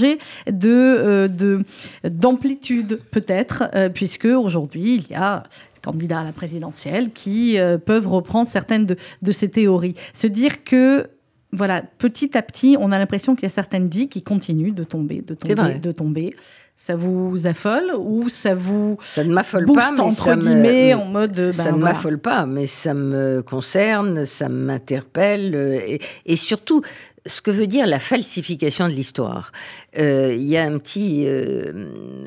euh, de d'amplitude peut-être, euh, puisque aujourd'hui il y a candidats à la présidentielle qui euh, peuvent reprendre certaines de, ces théories. Se dire que voilà, petit à petit, on a l'impression qu'il y a certaines vies qui continuent de tomber, de tomber, de tomber. Ça vous affole ou ça vous ça ne m'affole pas, entre guillemets en mode ben, ça ne m'affole pas, mais ça me concerne, ça m'interpelle et, et, surtout ce que veut dire la falsification de l'histoire. Euh, il y a un petit euh,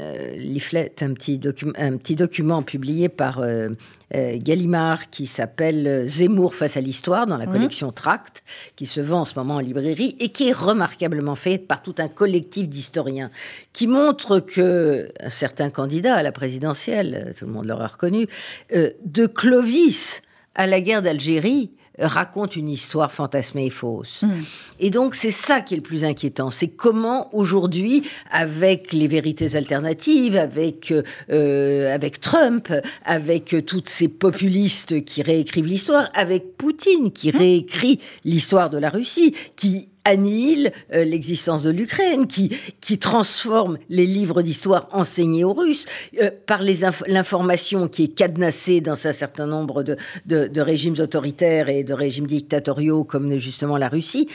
euh, leaflet, un petit, un petit document publié par Gallimard qui s'appelle Zemmour face à l'histoire dans la mmh. collection Tract, qui se vend en ce moment en librairie et qui est remarquablement fait par tout un collectif d'historiens qui montre que un certain candidat à la présidentielle, tout le monde l'aura reconnu, de Clovis à la guerre d'Algérie, raconte une histoire fantasmée et fausse. Hmm. Et donc c'est ça qui est le plus inquiétant, c'est comment aujourd'hui, avec les vérités alternatives, avec euh, avec Trump, avec toutes ces populistes qui réécrivent l'histoire, avec Poutine qui hmm. réécrit l'histoire de la Russie, qui annihile euh, l'existence de l'Ukraine, qui, qui transforme les livres d'histoire enseignés aux Russes euh, par l'information qui est cadenassée dans un certain nombre de, de, régimes autoritaires et de régimes dictatoriaux comme justement la Russie.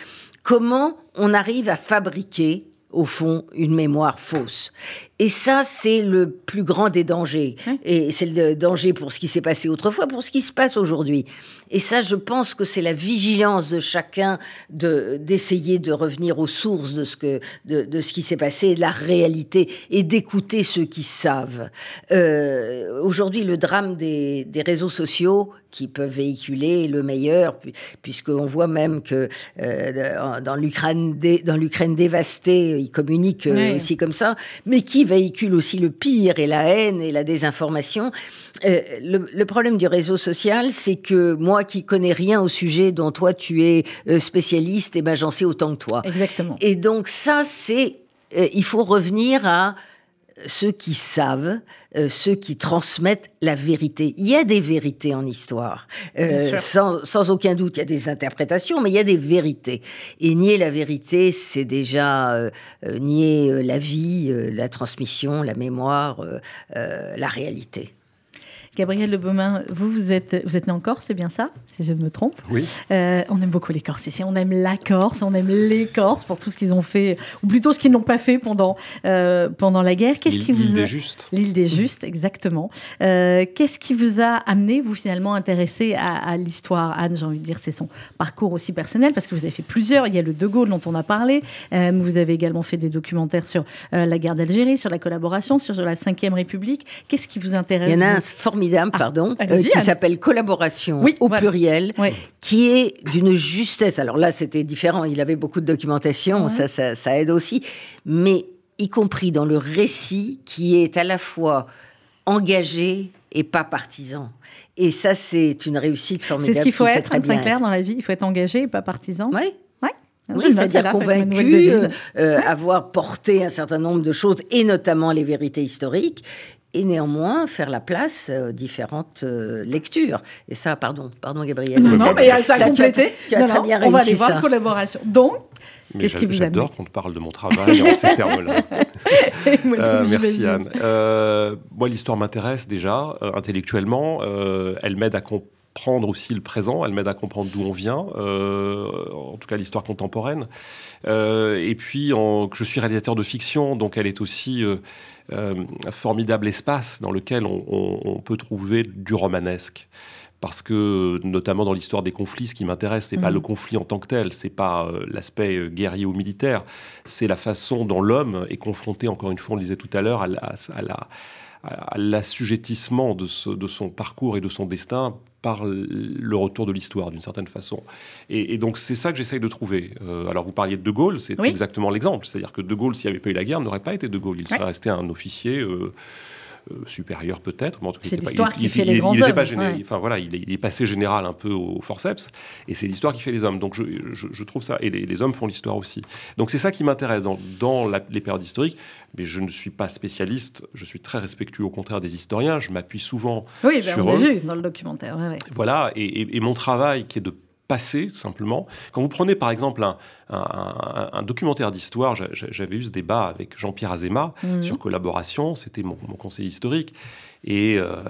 Comment on arrive à fabriquer au fond, une mémoire fausse? Et ça, c'est le plus grand des dangers. Et c'est le danger pour ce qui s'est passé autrefois, pour ce qui se passe aujourd'hui. Et ça, je pense que c'est la vigilance de chacun de d'essayer de revenir aux sources de ce que de, de ce qui s'est passé, de la réalité, et d'écouter ceux qui savent. Euh, Aujourd'hui, le drame des, des réseaux sociaux qui peuvent véhiculer le meilleur, puisqu'on voit même que euh, dans l'Ukraine dans l'Ukraine dévastée, ils communiquent euh, Oui. aussi comme ça, mais qui véhicule aussi le pire et la haine et la désinformation. Euh, le, le problème du réseau social, c'est que moi qui connais rien au sujet dont toi tu es euh, spécialiste, et ben j'en sais autant que toi. Exactement. Et donc ça, c'est euh, il faut revenir à ceux qui savent, euh, ceux qui transmettent la vérité. Il y a des vérités en histoire, Euh, sans, sans aucun doute. Il y a des interprétations, mais il y a des vérités. Et nier la vérité, c'est déjà euh, nier la vie, la transmission, la mémoire, la réalité. Gabriel Le Beaumain, vous, vous êtes, vous êtes né en Corse, c'est bien ça, si je ne me trompe? Oui. Euh, on aime beaucoup les Corses ici. On aime la Corse, on aime les Corses pour tout ce qu'ils ont fait, ou plutôt ce qu'ils n'ont pas fait pendant, euh, pendant la guerre. Qu'est-ce L'île qui vous l'île a... des justes. L'île des Justes, exactement. Euh, Qu'est-ce qui vous a amené, vous, finalement, intéressé à, à l'histoire? Anne, j'ai envie de dire, c'est son parcours aussi personnel, parce que vous avez fait plusieurs. Il y a le De Gaulle dont on a parlé, euh, mais vous avez également fait des documentaires sur euh, la guerre d'Algérie, sur la collaboration, sur la Ve République. Qu'est-ce qui vous intéresse Il y en a un vous formidable, Ah, pardon, euh, qui s'appelle Collaboration Oui, au pluriel. Ouais. qui est d'une justesse. Alors là, c'était différent. Il avait beaucoup de documentation, Ouais. ça, ça, ça aide aussi. Mais y compris dans le récit qui est à la fois engagé et pas partisan. Et ça, c'est une réussite formidable. C'est ce qu'il faut être, très Anne bien Sinclair, être. dans la vie. Il faut être engagé et pas partisan. Oui, oui, c'est-à-dire convaincu, euh, euh, avoir porté un certain nombre de choses, et notamment les vérités historiques, et néanmoins faire la place aux différentes euh, lectures. Et ça, pardon, pardon Gabriel. Non, Mais non, ça, mais ça a ça, tu as- complété. Tu as Non, très non, bien on va aller réussi voir ça. collaboration. Donc, Qu'est-ce qui vous J'adore qu'on te parle de mon travail en ces termes-là. (laughs) Euh, merci. Anne. Euh, moi, l'histoire m'intéresse déjà euh, intellectuellement. Euh, elle m'aide à comprendre aussi le présent. Elle m'aide à comprendre d'où on vient. euh, en tout cas, l'histoire contemporaine. Euh, et puis, en- je suis réalisateur de fiction, donc elle est aussi euh, un formidable espace dans lequel on, on- on peut trouver du romanesque. Parce que, notamment dans l'histoire des conflits, ce qui m'intéresse, c'est pas Mhm. le conflit en tant que tel, c'est pas euh, l'aspect guerrier ou militaire, c'est la façon dont l'homme est confronté, encore une fois, on le disait tout à l'heure, à, la- à la- à l'assujettissement de, ce- de son parcours et de son destin par le retour de l'histoire, d'une certaine façon. Et, et donc, c'est ça que j'essaye de trouver. Euh, alors, vous parliez de De Gaulle, c'est Oui. exactement l'exemple. C'est-à-dire que De Gaulle, s'il n'y avait pas eu la guerre, n'aurait pas été De Gaulle. Il serait resté un officier. euh, supérieur peut-être, mais en tout cas, C'est l'histoire qui il- fait il- les il grands hommes, pas géné- ouais. Enfin voilà, il est, il est passé général un peu au forceps, et c'est l'histoire qui fait les hommes. Donc je, je- je trouve ça, et les, les hommes font l'histoire aussi. Donc c'est ça qui m'intéresse dans, dans la- les périodes historiques, mais je ne suis pas spécialiste, je suis très respectueux au contraire des historiens, je m'appuie souvent Oui, ben, sur on l'a eux. vu dans le documentaire. ouais, ouais. Voilà, et, et- et mon travail qui est de passer, tout simplement. Quand vous prenez par exemple un, un- un- un documentaire d'histoire, j'a- j'a- j'avais eu ce débat avec Jean-Pierre Azéma Mhm. sur collaboration, c'était mon, mon conseiller historique, et euh,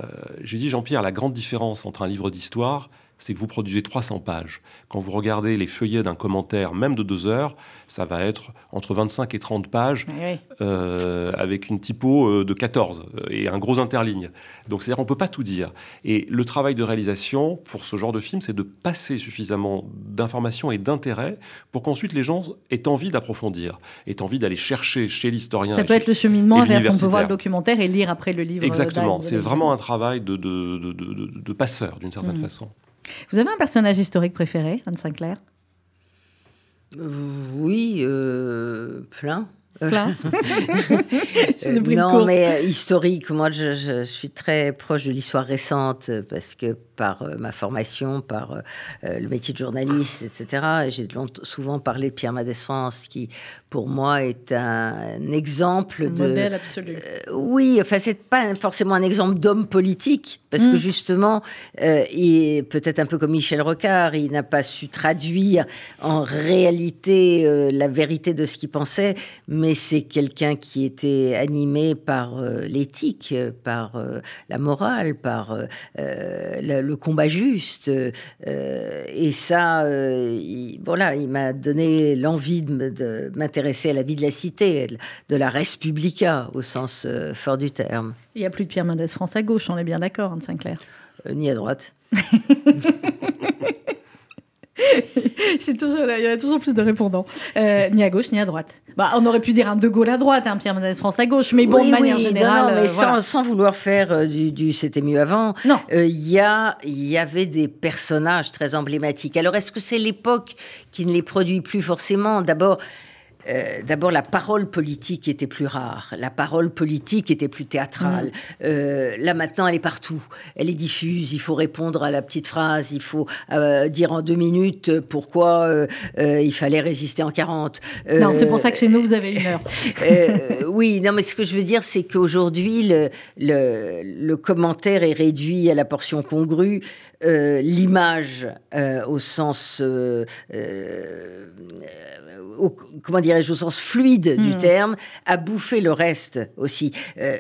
j'ai dit Jean-Pierre, la grande différence entre un livre d'histoire, c'est que vous produisez 300 pages. Quand vous regardez les feuillets d'un commentaire, même de deux heures, ça va être entre 25 et 30 pages Oui, euh, avec une typo euh, de 14 euh, et un gros interligne. Donc c'est-à-dire qu'on ne peut pas tout dire. Et le travail de réalisation pour ce genre de film, c'est de passer suffisamment d'informations et d'intérêt pour qu'ensuite les gens aient envie d'approfondir, aient envie d'aller chercher chez l'historien. Ça peut être le cheminement vers on peut voir le documentaire et lire après le livre. Exactement, c'est vraiment un travail de, de, de, de- de- de passeur d'une certaine Mhm. façon. Vous avez un personnage historique préféré, Anne Sinclair? Euh, Oui, euh, plein. Plein. (laughs) Euh, non, mais historique, moi je, je suis très proche de l'histoire récente euh, parce que par euh, ma formation, par euh, euh, le métier de journaliste, etc., et j'ai souvent parlé de Pierre Mendès France qui, pour moi, est un, exemple Un de. modèle absolu. Euh, oui, enfin, c'est pas forcément un exemple d'homme politique, parce Mm. que justement, euh, il peut-être un peu comme Michel Rocard, il n'a pas su traduire en réalité euh, la vérité de ce qu'il pensait, mais c'est quelqu'un qui était animé par l'éthique, par la morale, par le, le combat juste. euh, et ça, euh, il, voilà, il m'a donné l'envie de m'intéresser à la vie de la cité, de la res publica au sens euh, fort du terme, Il n'y a plus de Pierre Mendès France à gauche, on est bien d'accord, Anne Sinclair. Euh, ni à droite. (laughs) (laughs) toujours, il y a toujours plus de répondants. Euh, ni à gauche, ni à droite. Bah, on aurait pu dire un De Gaulle à droite, un Pierre Mendès France à gauche, mais bon, de manière générale. mais sans, sans, vouloir faire du, du c'était mieux avant, il y, a, y avait des personnages très emblématiques. Alors, est-ce que c'est l'époque qui ne les produit plus forcément? D'abord, euh, d'abord, la parole politique était plus rare. La parole politique était plus théâtrale. Mm. Euh, là, maintenant, elle est partout. Elle est diffuse. Il faut répondre à la petite phrase. Il faut euh, dire en deux minutes pourquoi il fallait résister en 40. non, c'est pour ça que chez nous, vous avez une heure. (laughs) oui, non, mais ce que je veux dire, c'est qu'aujourd'hui, le, le, le, commentaire est réduit à la portion congrue. L'image, au sens comment dirais-je, au sens fluide du hmm. terme, a bouffé le reste aussi. Euh,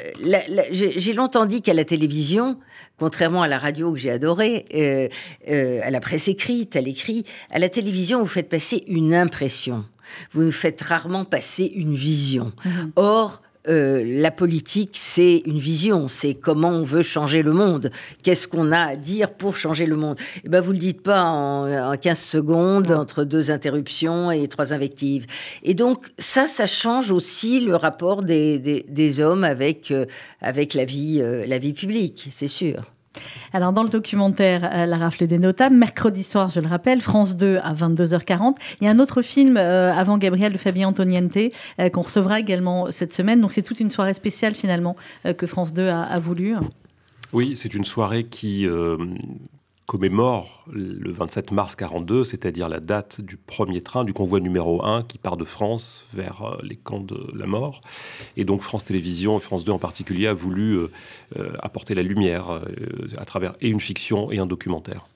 j'ai longtemps dit qu'à la télévision, contrairement à la radio que j'ai adorée, euh, euh, à la presse écrite, à l'écrit, à la télévision, vous faites passer une impression. Vous nous faites rarement passer une vision. Hmm. Or, euh, la politique, c'est une vision, c'est comment on veut changer le monde. Qu'est-ce qu'on a à dire pour changer le monde? Et eh ben, vous le dites pas en, 15 secondes, entre deux interruptions et trois invectives. Et donc, ça, ça change aussi le rapport des, hommes avec, euh, avec la, vie, euh, la vie publique, c'est sûr. Alors, dans le documentaire euh, La rafle des notables, mercredi soir, je le rappelle, France 2 à 22h40. Il y a un autre film euh, avant Gabriel de Fabien Antoniente euh, qu'on recevra également cette semaine. Donc, c'est toute une soirée spéciale finalement que France 2 a, a voulu. Oui, c'est une soirée qui commémore le 27 mars 42, c'est-à-dire la date du premier train du convoi numéro 1 qui part de France vers euh, les camps de la mort. Et donc France Télévisions et France 2 en particulier a voulu euh, euh, apporter la lumière à travers et une fiction et un documentaire.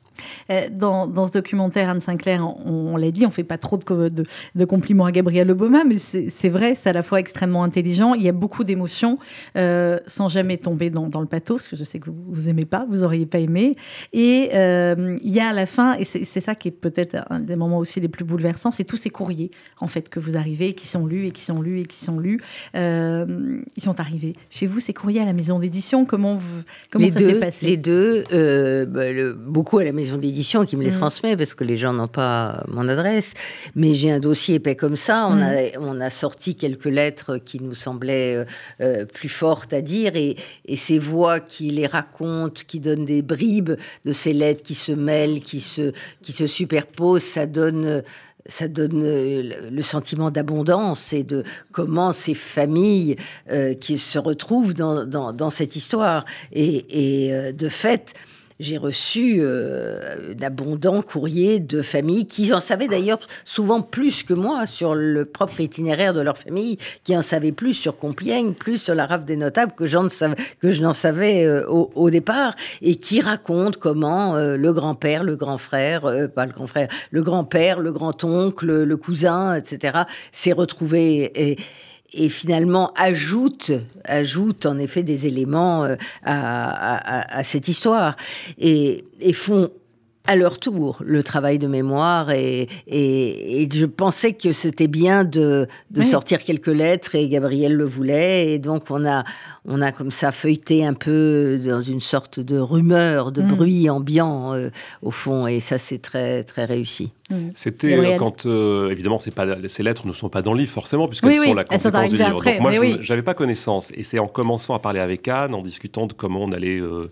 Euh, dans, ce documentaire, Anne Sinclair, on, l'a dit, on fait pas trop de, de, compliments à Gabriel Obama, mais c'est vrai, c'est à la fois extrêmement intelligent. Il y a beaucoup d'émotions, euh, sans jamais tomber dans, le pathos, parce que je sais que vous, vous aimez pas, vous auriez pas aimé. Et euh, il y a à la fin, et c'est ça qui est peut-être un des moments aussi les plus bouleversants, c'est tous ces courriers, en fait, que vous arrivez, qui sont lus et qui sont lus et qui sont lus. ils sont arrivés chez vous, ces courriers à la maison d'édition. Comment, vous, comment ça s'est passé? Les deux, bah, beaucoup à la maison d'édition qui me les mm. transmet parce que les gens n'ont pas mon adresse. Mais j'ai un dossier épais comme ça. On, mm. a, on a sorti quelques lettres qui nous semblaient euh, euh, plus fortes à dire et, et, ces voix qui les racontent, qui donnent des bribes de ces lettres qui se mêlent, qui se, qui se superposent, ça donne ça donne euh, le sentiment d'abondance et de comment ces familles qui se retrouvent dans, dans, dans cette histoire. Et, et de fait, j'ai reçu euh, d'abondants courriers de familles qui en savaient d'ailleurs souvent plus que moi sur le propre itinéraire de leur famille, qui en savaient plus sur Compiègne, plus sur la rafle des notables que, que je n'en savais euh, au, départ, et qui racontent comment euh, le grand-père, le grand-frère, pas le grand-frère, le grand-père, le grand-oncle, le cousin, etc., s'est retrouvé. Et, et finalement ajoute, ajoute en effet des éléments euh, à, cette histoire et, et, font à leur tour le travail de mémoire et, et, je pensais que c'était bien de, de sortir quelques lettres et Gabriel le voulait et donc on a on a comme ça feuilleté un peu dans une sorte de rumeur, de mm. bruit ambiant euh, au fond et ça c'est très très réussi. C'était euh, quand euh, évidemment pas ces lettres ne sont pas dans le livre forcément puisqu'elles sont la conséquence du livre. Donc moi je n'avais pas connaissance et c'est en commençant à parler avec Anne en discutant de comment on allait euh,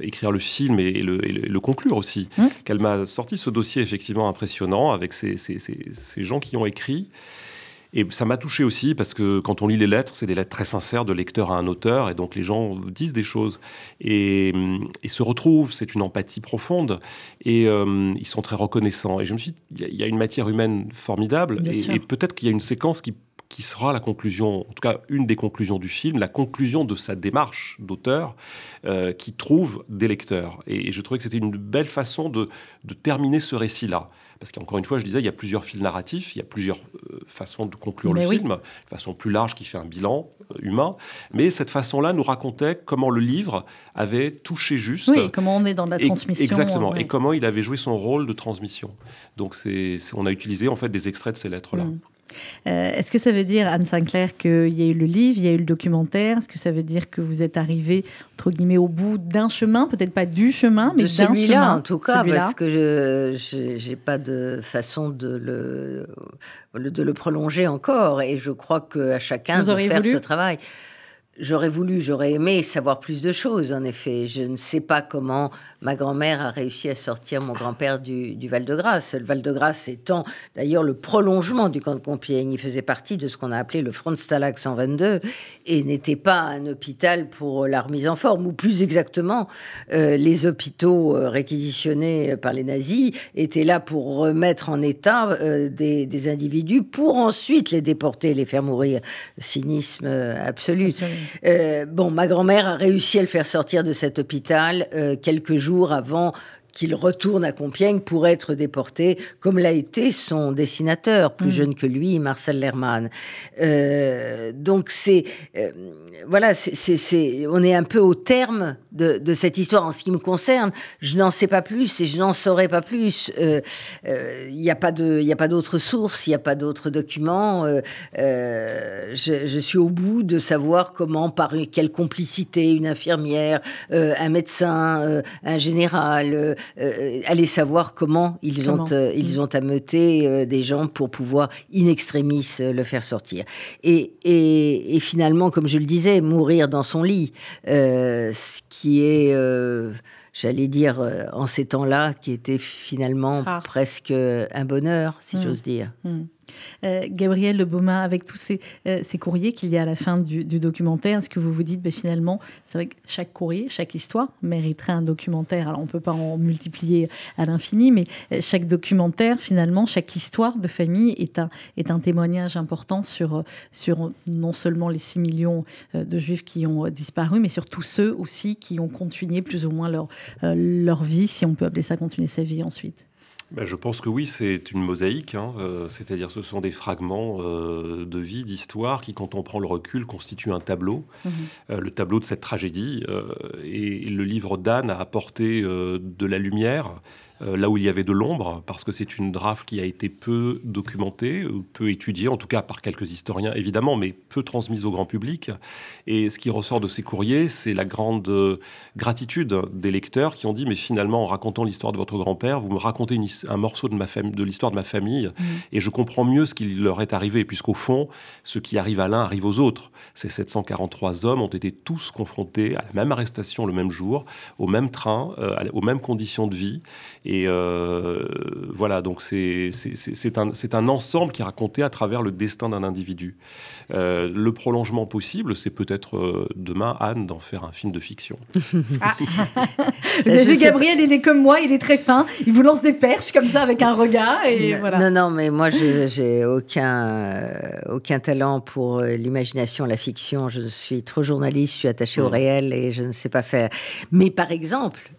écrire le film et, le, conclure aussi. Mmh. Qu'elle m'a sorti ce dossier effectivement impressionnant avec ces, gens qui ont écrit. Et ça m'a touché aussi parce que quand on lit les lettres, c'est des lettres très sincères de lecteur à un auteur, et donc les gens disent des choses et, se retrouvent. C'est une empathie profonde et euh, ils sont très reconnaissants. Et je me suis dit, il y, a une matière humaine formidable et peut-être qu'il y a une séquence qui qui sera la conclusion, en tout cas une des conclusions du film, la conclusion de sa démarche d'auteur euh, qui trouve des lecteurs. Et, je trouvais que c'était une belle façon de, terminer ce récit-là. Parce qu'encore une fois, je disais, il y a plusieurs fils narratifs, il y a plusieurs euh, façons de conclure le film, une façon plus large qui fait un bilan euh, humain. Mais cette façon-là nous racontait comment le livre avait touché juste. Oui, comment on est dans la transmission. exactement, et comment il avait joué son rôle de transmission. Donc c'est, on a utilisé en fait des extraits de ces lettres-là. Mm. Euh, est-ce que ça veut dire, Anne Sinclair, qu'il y a eu le livre, il y a eu le documentaire? Est-ce que ça veut dire que vous êtes arrivé, entre guillemets, au bout d'un chemin Peut-être pas du chemin, mais d'un chemin? celui-là, en tout cas, parce que je n'ai pas de façon de le, de le prolonger encore. Et je crois qu'à chacun de faire ce travail. J'aurais voulu, j'aurais aimé savoir plus de choses, en effet. Je ne sais pas comment ma grand-mère a réussi à sortir mon grand-père du, Val-de-Grâce. Le Val-de-Grâce étant d'ailleurs le prolongement du camp de Compiègne. Il faisait partie de ce qu'on a appelé le front Stalag 122 et n'était pas un hôpital pour la remise en forme, ou plus exactement, euh, les hôpitaux euh, réquisitionnés par les nazis étaient là pour remettre en état euh, des, des, individus pour ensuite les déporter, les faire mourir. Cynisme absolu. Euh, bon, ma grand-mère a réussi à le faire sortir de cet hôpital euh, quelques jours avant qu'il retourne à Compiègne pour être déporté, comme l'a été son dessinateur, plus mm. jeune que lui, Marcel Lerman. Euh, donc c'est euh, voilà, c'est on est un peu au terme de, cette histoire. En ce qui me concerne, je n'en sais pas plus et je n'en saurais pas plus. Il euh, n'y a pas de, il a pas d'autres sources, il n'y a pas d'autres documents. Je, je, suis au bout de savoir comment, par quelle complicité, une infirmière, un médecin, un général euh, aller savoir comment ils ont euh, ils mm. ont ameuté euh, des gens pour pouvoir in extremis le faire sortir. Et, et, finalement, comme je le disais, mourir dans son lit, ce qui est j'allais dire, en ces temps-là, qui était finalement presque un bonheur, si mm. j'ose dire. Mm. Euh, Gabriel Le avec tous ces, euh, courriers qu'il y a à la fin du, documentaire, est-ce que vous vous dites, ben, finalement, c'est vrai que chaque courrier, chaque histoire mériterait un documentaire? Alors, on ne peut pas en multiplier à l'infini, mais euh, chaque documentaire, finalement, chaque histoire de famille est un, témoignage important sur, non seulement les 6 millions de juifs qui ont disparu, mais sur tous ceux aussi qui ont continué plus ou moins leur vie, si on peut appeler ça continuer sa vie ensuite. Ben, je pense que oui, c'est une mosaïque, hein, euh, c'est-à-dire ce sont des fragments euh, de vie, d'histoire, qui, quand on prend le recul, constituent un tableau, mhm. euh, le tableau de cette tragédie. et le livre d'Anne a apporté de la lumière euh, là où il y avait de l'ombre, parce que c'est une draft qui a été peu documentée, peu étudiée, en tout cas par quelques historiens évidemment, mais peu transmise au grand public. Et ce qui ressort de ces courriers, c'est la grande euh, gratitude des lecteurs qui ont dit, mais finalement, en racontant l'histoire de votre grand-père, vous me racontez un morceau de, ma de l'histoire de ma famille, mmh. et je comprends mieux ce qui leur est arrivé, puisqu'au fond, ce qui arrive à l'un arrive aux autres. Ces 743 hommes ont été tous confrontés à la même arrestation le même jour, au même train, euh, aux mêmes conditions de vie. Et euh, voilà, donc c'est un, un ensemble qui est raconté à travers le destin d'un individu. Euh, le prolongement possible, c'est peut-être euh, demain, Anne, d'en faire un film de fiction. (laughs) Ah. (laughs) Vous avez vu, Gabriel, il est comme moi, il est très fin. Il vous lance des perches comme ça avec un regard. Et non, voilà. non, non, mais moi, je j'ai aucun, aucun talent pour l'imagination, la fiction. Je suis trop journaliste, je suis attachée au mm. réel et je ne sais pas faire. Mais par exemple,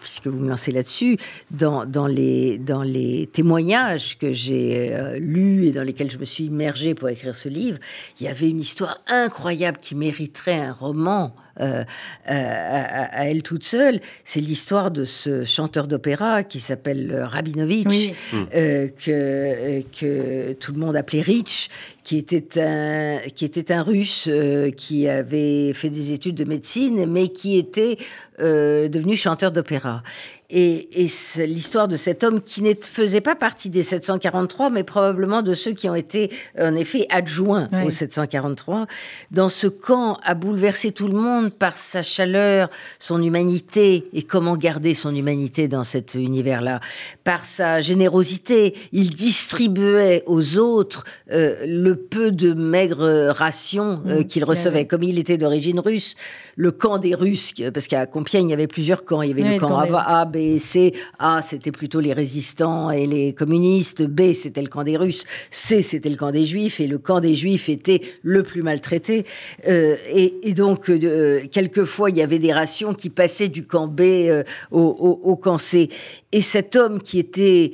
puisque vous me lancez là-dessus, dans, dans, les, dans les témoignages que j'ai euh, lus et dans lesquels je me suis immergée pour écrire ce livre, il y avait une histoire incroyable qui mériterait un roman. Euh, à, elle toute seule, c'est l'histoire de ce chanteur d'opéra qui s'appelle Rabinovitch, euh, que, que tout le monde appelait Rich, qui était un, qui était un russe qui avait fait des études de médecine, mais qui était devenu chanteur d'opéra. Et, l'histoire de cet homme qui ne faisait pas partie des 743, mais probablement de ceux qui ont été en effet adjoints aux 743. Dans ce camp, a bouleversé tout le monde par sa chaleur, son humanité, et comment garder son humanité dans cet univers-là. Par sa générosité, il distribuait aux autres euh, le peu de maigres rations euh, mmh, qu'il recevait. Comme il était d'origine russe, le camp des Russes, parce qu'à Compiègne, il y avait plusieurs camps. Il y avait le camp A, B, C. A, c'était plutôt les résistants et les communistes. B, c'était le camp des Russes. C, c'était le camp des Juifs. Et le camp des Juifs était le plus maltraité. Euh, et, donc, euh, quelquefois, il y avait des rations qui passaient du camp B euh, au camp C. Et cet homme qui était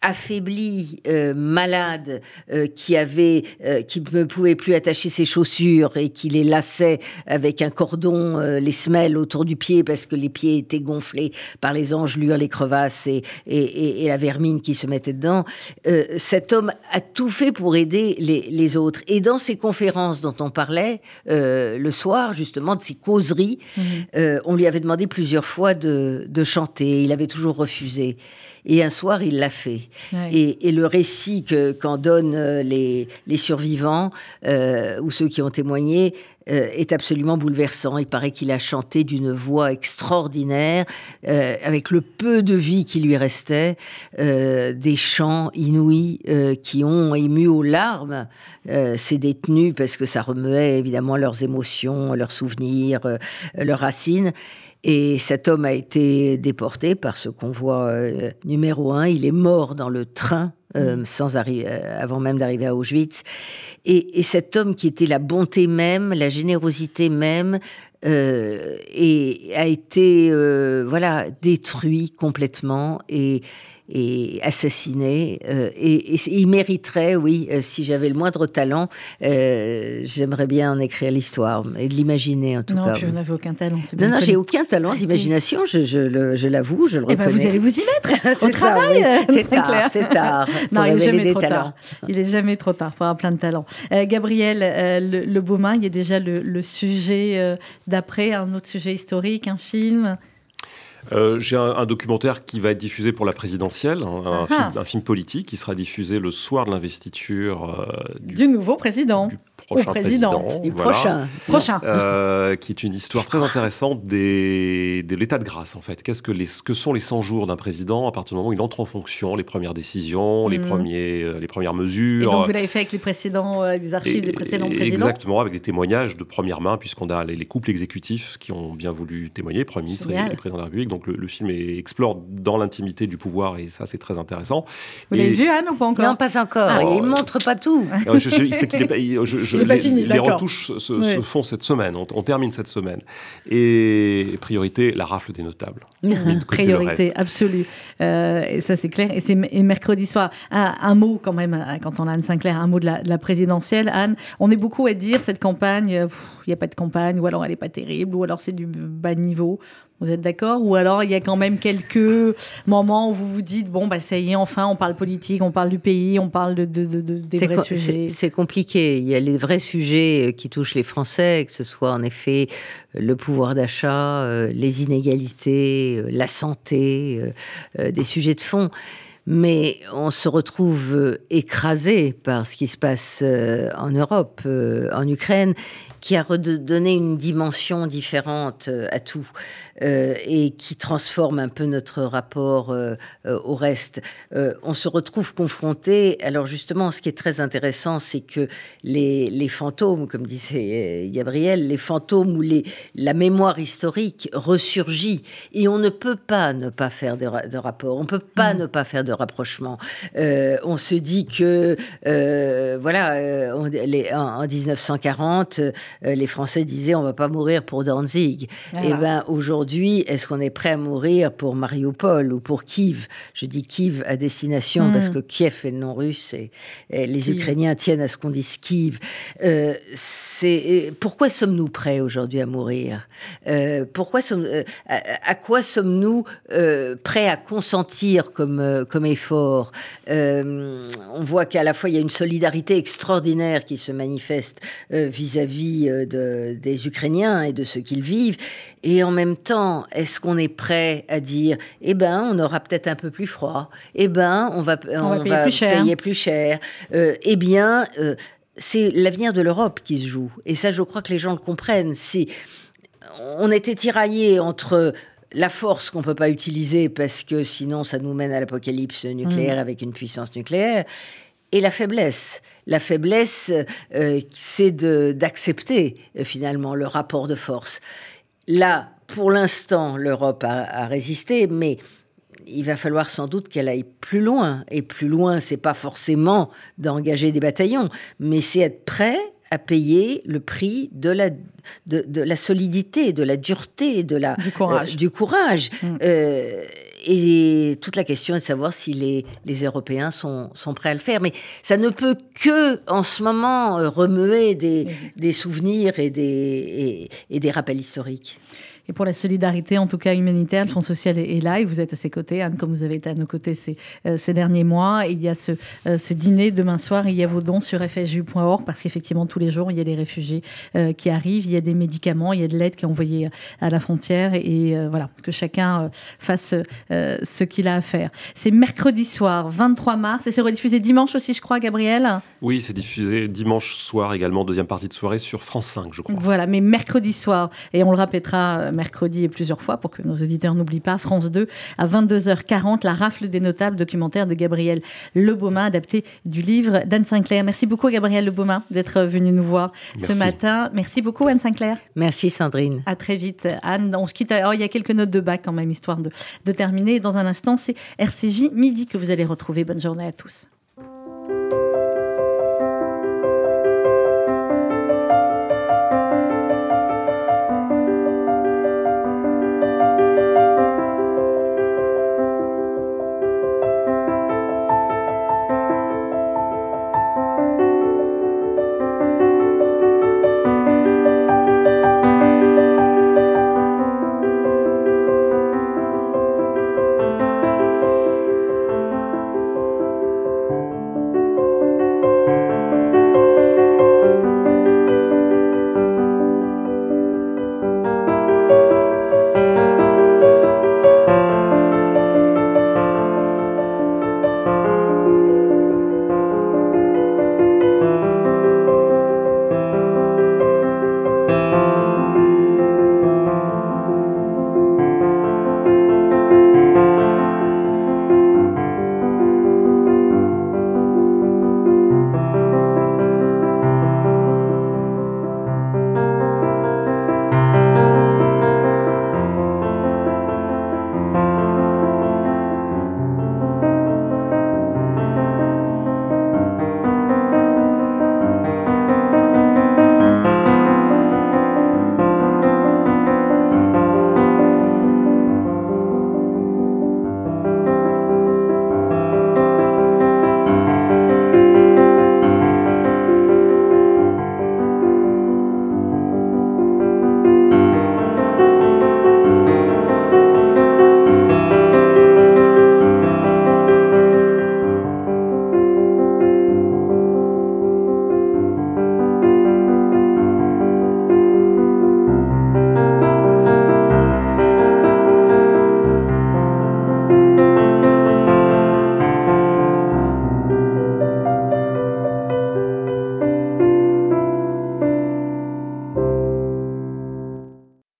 affaibli, euh, malade, euh, qui avait, euh, qui ne pouvait plus attacher ses chaussures et qui les lassait avec un cordon, les semelles autour du pied parce que les pieds étaient gonflés par les engelures, les crevasses et, et, la vermine qui se mettait dedans. cet homme a tout fait pour aider les, autres. Et dans ces conférences dont on parlait le soir, justement, de ces causeries, mmh. on lui avait demandé plusieurs fois de, de chanter. Il avait toujours refusé. Et un soir, il l'a fait. Et, le récit qu'en donnent euh, les, survivants euh, ou ceux qui ont témoigné euh, est absolument bouleversant. Il paraît qu'il a chanté d'une voix extraordinaire, avec le peu de vie qui lui restait, des chants inouïs qui ont ému aux larmes ces détenus, parce que ça remuait évidemment leurs émotions, leurs souvenirs, leurs racines. Et cet homme a été déporté par ce convoi euh, numéro un. Il est mort dans le train euh, mm. sans euh, avant même d'arriver à Auschwitz. Et, cet homme qui était la bonté même, la générosité même, et a été voilà détruit complètement et et assassiné. Euh, et, il mériterait, oui, euh, si j'avais le moindre talent, euh, j'aimerais bien en écrire l'histoire et de l'imaginer en tout cas. Non, je n'avais aucun talent. Non, non, j'ai aucun talent d'imagination, je, je l'avoue, je, le, eh ben, vous allez vous y mettre (laughs) au travail. C'est tard, c'est tard. (laughs) non, il n'est jamais trop tard. Il est jamais trop tard pour avoir plein de talents. Gabriel, le, le Beaumain, il y a déjà le, le sujet d'après, un autre sujet historique, un film euh, j'ai un, documentaire qui va être diffusé pour la présidentielle, un, ah. film, politique qui sera diffusé le soir de l'investiture euh, du, nouveau président. Du prochain président. Du prochain. prochain. Euh, qui est une histoire très intéressante des, de l'état de grâce, en fait. Qu'est-ce que, les, que sont les 100 jours d'un président à partir du moment où il entre en fonction, les premières décisions, les, mhm. premiers, les premières mesures. Et donc vous l'avez fait avec les précédents, des archives des précédents présidents? Exactement, avec des témoignages de première main, puisqu'on a les, couples exécutifs qui ont bien voulu témoigner, Premier ministre et, et président de la République. Donc le, film explore dans l'intimité du pouvoir et ça c'est très intéressant. Vous l'avez vu Anne ou pas encore? Non, pas encore. Ah, il montre pas tout. je, qu'il pas, fini. Les retouches se, font cette semaine. On, termine cette semaine. Et priorité, la rafle des notables. (laughs) priorité absolue. Euh, et ça c'est clair. Et c'est mercredi soir. Un, mot quand même euh, quand on a Anne Sinclair, un mot de la, de la présidentielle. Anne, on est beaucoup à dire cette campagne. Il n'y a pas de campagne, ou alors elle n'est pas terrible, ou alors c'est du bas niveau. Vous êtes d'accord? Ou alors il y a quand même quelques moments où vous vous dites bon bah ça y est enfin on parle politique, on parle du pays, on parle de, des vrais sujets. C'est compliqué. Il y a les vrais sujets euh, qui touchent les Français, que ce soit en effet euh, le pouvoir d'achat, euh, les inégalités, la santé, des sujets de fond mais on se retrouve écrasé par ce qui se passe en Europe, en Ukraine, qui a redonné une dimension différente euh, à tout euh, et qui transforme un peu notre rapport euh, au reste. on se retrouve confronté. Alors justement, ce qui est très intéressant, c'est que les, les, fantômes, comme disait Gabriel, les fantômes ou les, la mémoire historique ressurgit et on ne peut pas ne pas faire de, de rapport. On peut pas mm. ne pas faire de rapprochement. on se dit que voilà, en 1940 euh, les Français disaient on va pas mourir pour Danzig. Et eh ben aujourd'hui, est-ce qu'on est prêt à mourir pour Mariupol ou pour Kiev? Je dis Kiev à destination parce hmm. que Kiev est le nom russe et, les Ukrainiens tiennent à ce qu'on dise Kiev. Euh, c'est pourquoi sommes-nous prêts aujourd'hui à mourir? Euh, Pourquoi sommes à, quoi sommes-nous prêts à consentir comme comme effort? On voit qu'à la fois il y a une solidarité extraordinaire qui se manifeste vis-à-vis de, des Ukrainiens et de ce qu'ils vivent. Et en même temps, est-ce qu'on est prêt à dire, eh ben, on aura peut-être un peu plus froid, eh ben, on va, on, va, payer, plus cher. payer, plus cher. Euh, eh bien, euh, c'est l'avenir de l'Europe qui se joue. Et ça, je crois que les gens le comprennent. Si on était tiraillé entre la force qu'on peut pas utiliser parce que sinon ça nous mène à l'apocalypse nucléaire mm. avec une puissance nucléaire et la faiblesse. La faiblesse, euh, c'est d'accepter euh, finalement le rapport de force. Là, pour l'instant, l'Europe a, résisté, mais il va falloir sans doute qu'elle aille plus loin. Et plus loin, c'est pas forcément d'engager des bataillons, mais c'est être prêt à payer le prix de la, de, la solidité, de la dureté, de la, du courage. Euh, du courage. Mm. Et toute la question est de savoir si les, les Européens sont, sont, prêts à le faire. Mais ça ne peut que, en ce moment, remuer des, des souvenirs et des, et, et des rappels historiques et pour la solidarité, en tout cas humanitaire. Le Fonds social est, là et vous êtes à ses côtés, Anne, comme vous avez été à nos côtés ces, euh, ces derniers mois. Il y a ce, euh, ce, dîner demain soir, il y a vos dons sur fsju.org parce qu'effectivement, tous les jours, il y a des réfugiés euh, qui arrivent, il y a des médicaments, il y a de l'aide qui est envoyée à la frontière et voilà, que chacun fasse ce qu'il a à faire. C'est mercredi soir, 23 mars, et c'est rediffusé dimanche aussi, je crois, Gabriel Oui, c'est diffusé dimanche soir également, deuxième partie de soirée sur France 5, je crois. Voilà, mais mercredi soir, et on le répétera mercredi et plusieurs fois pour que nos auditeurs n'oublient pas. France 2 à 22h40, la rafle des notables documentaire de Gabriel Lebaumin, adapté du livre d'Anne Sinclair. Merci beaucoup Gabriel Lebaumin d'être venu nous voir ce matin. Merci beaucoup Anne Sinclair. Merci Sandrine. À très vite Anne. On se quitte. Oh, il y a quelques notes de bac quand même, histoire de, de terminer. Dans un instant, c'est RCJ Midi que vous allez retrouver. Bonne journée à tous.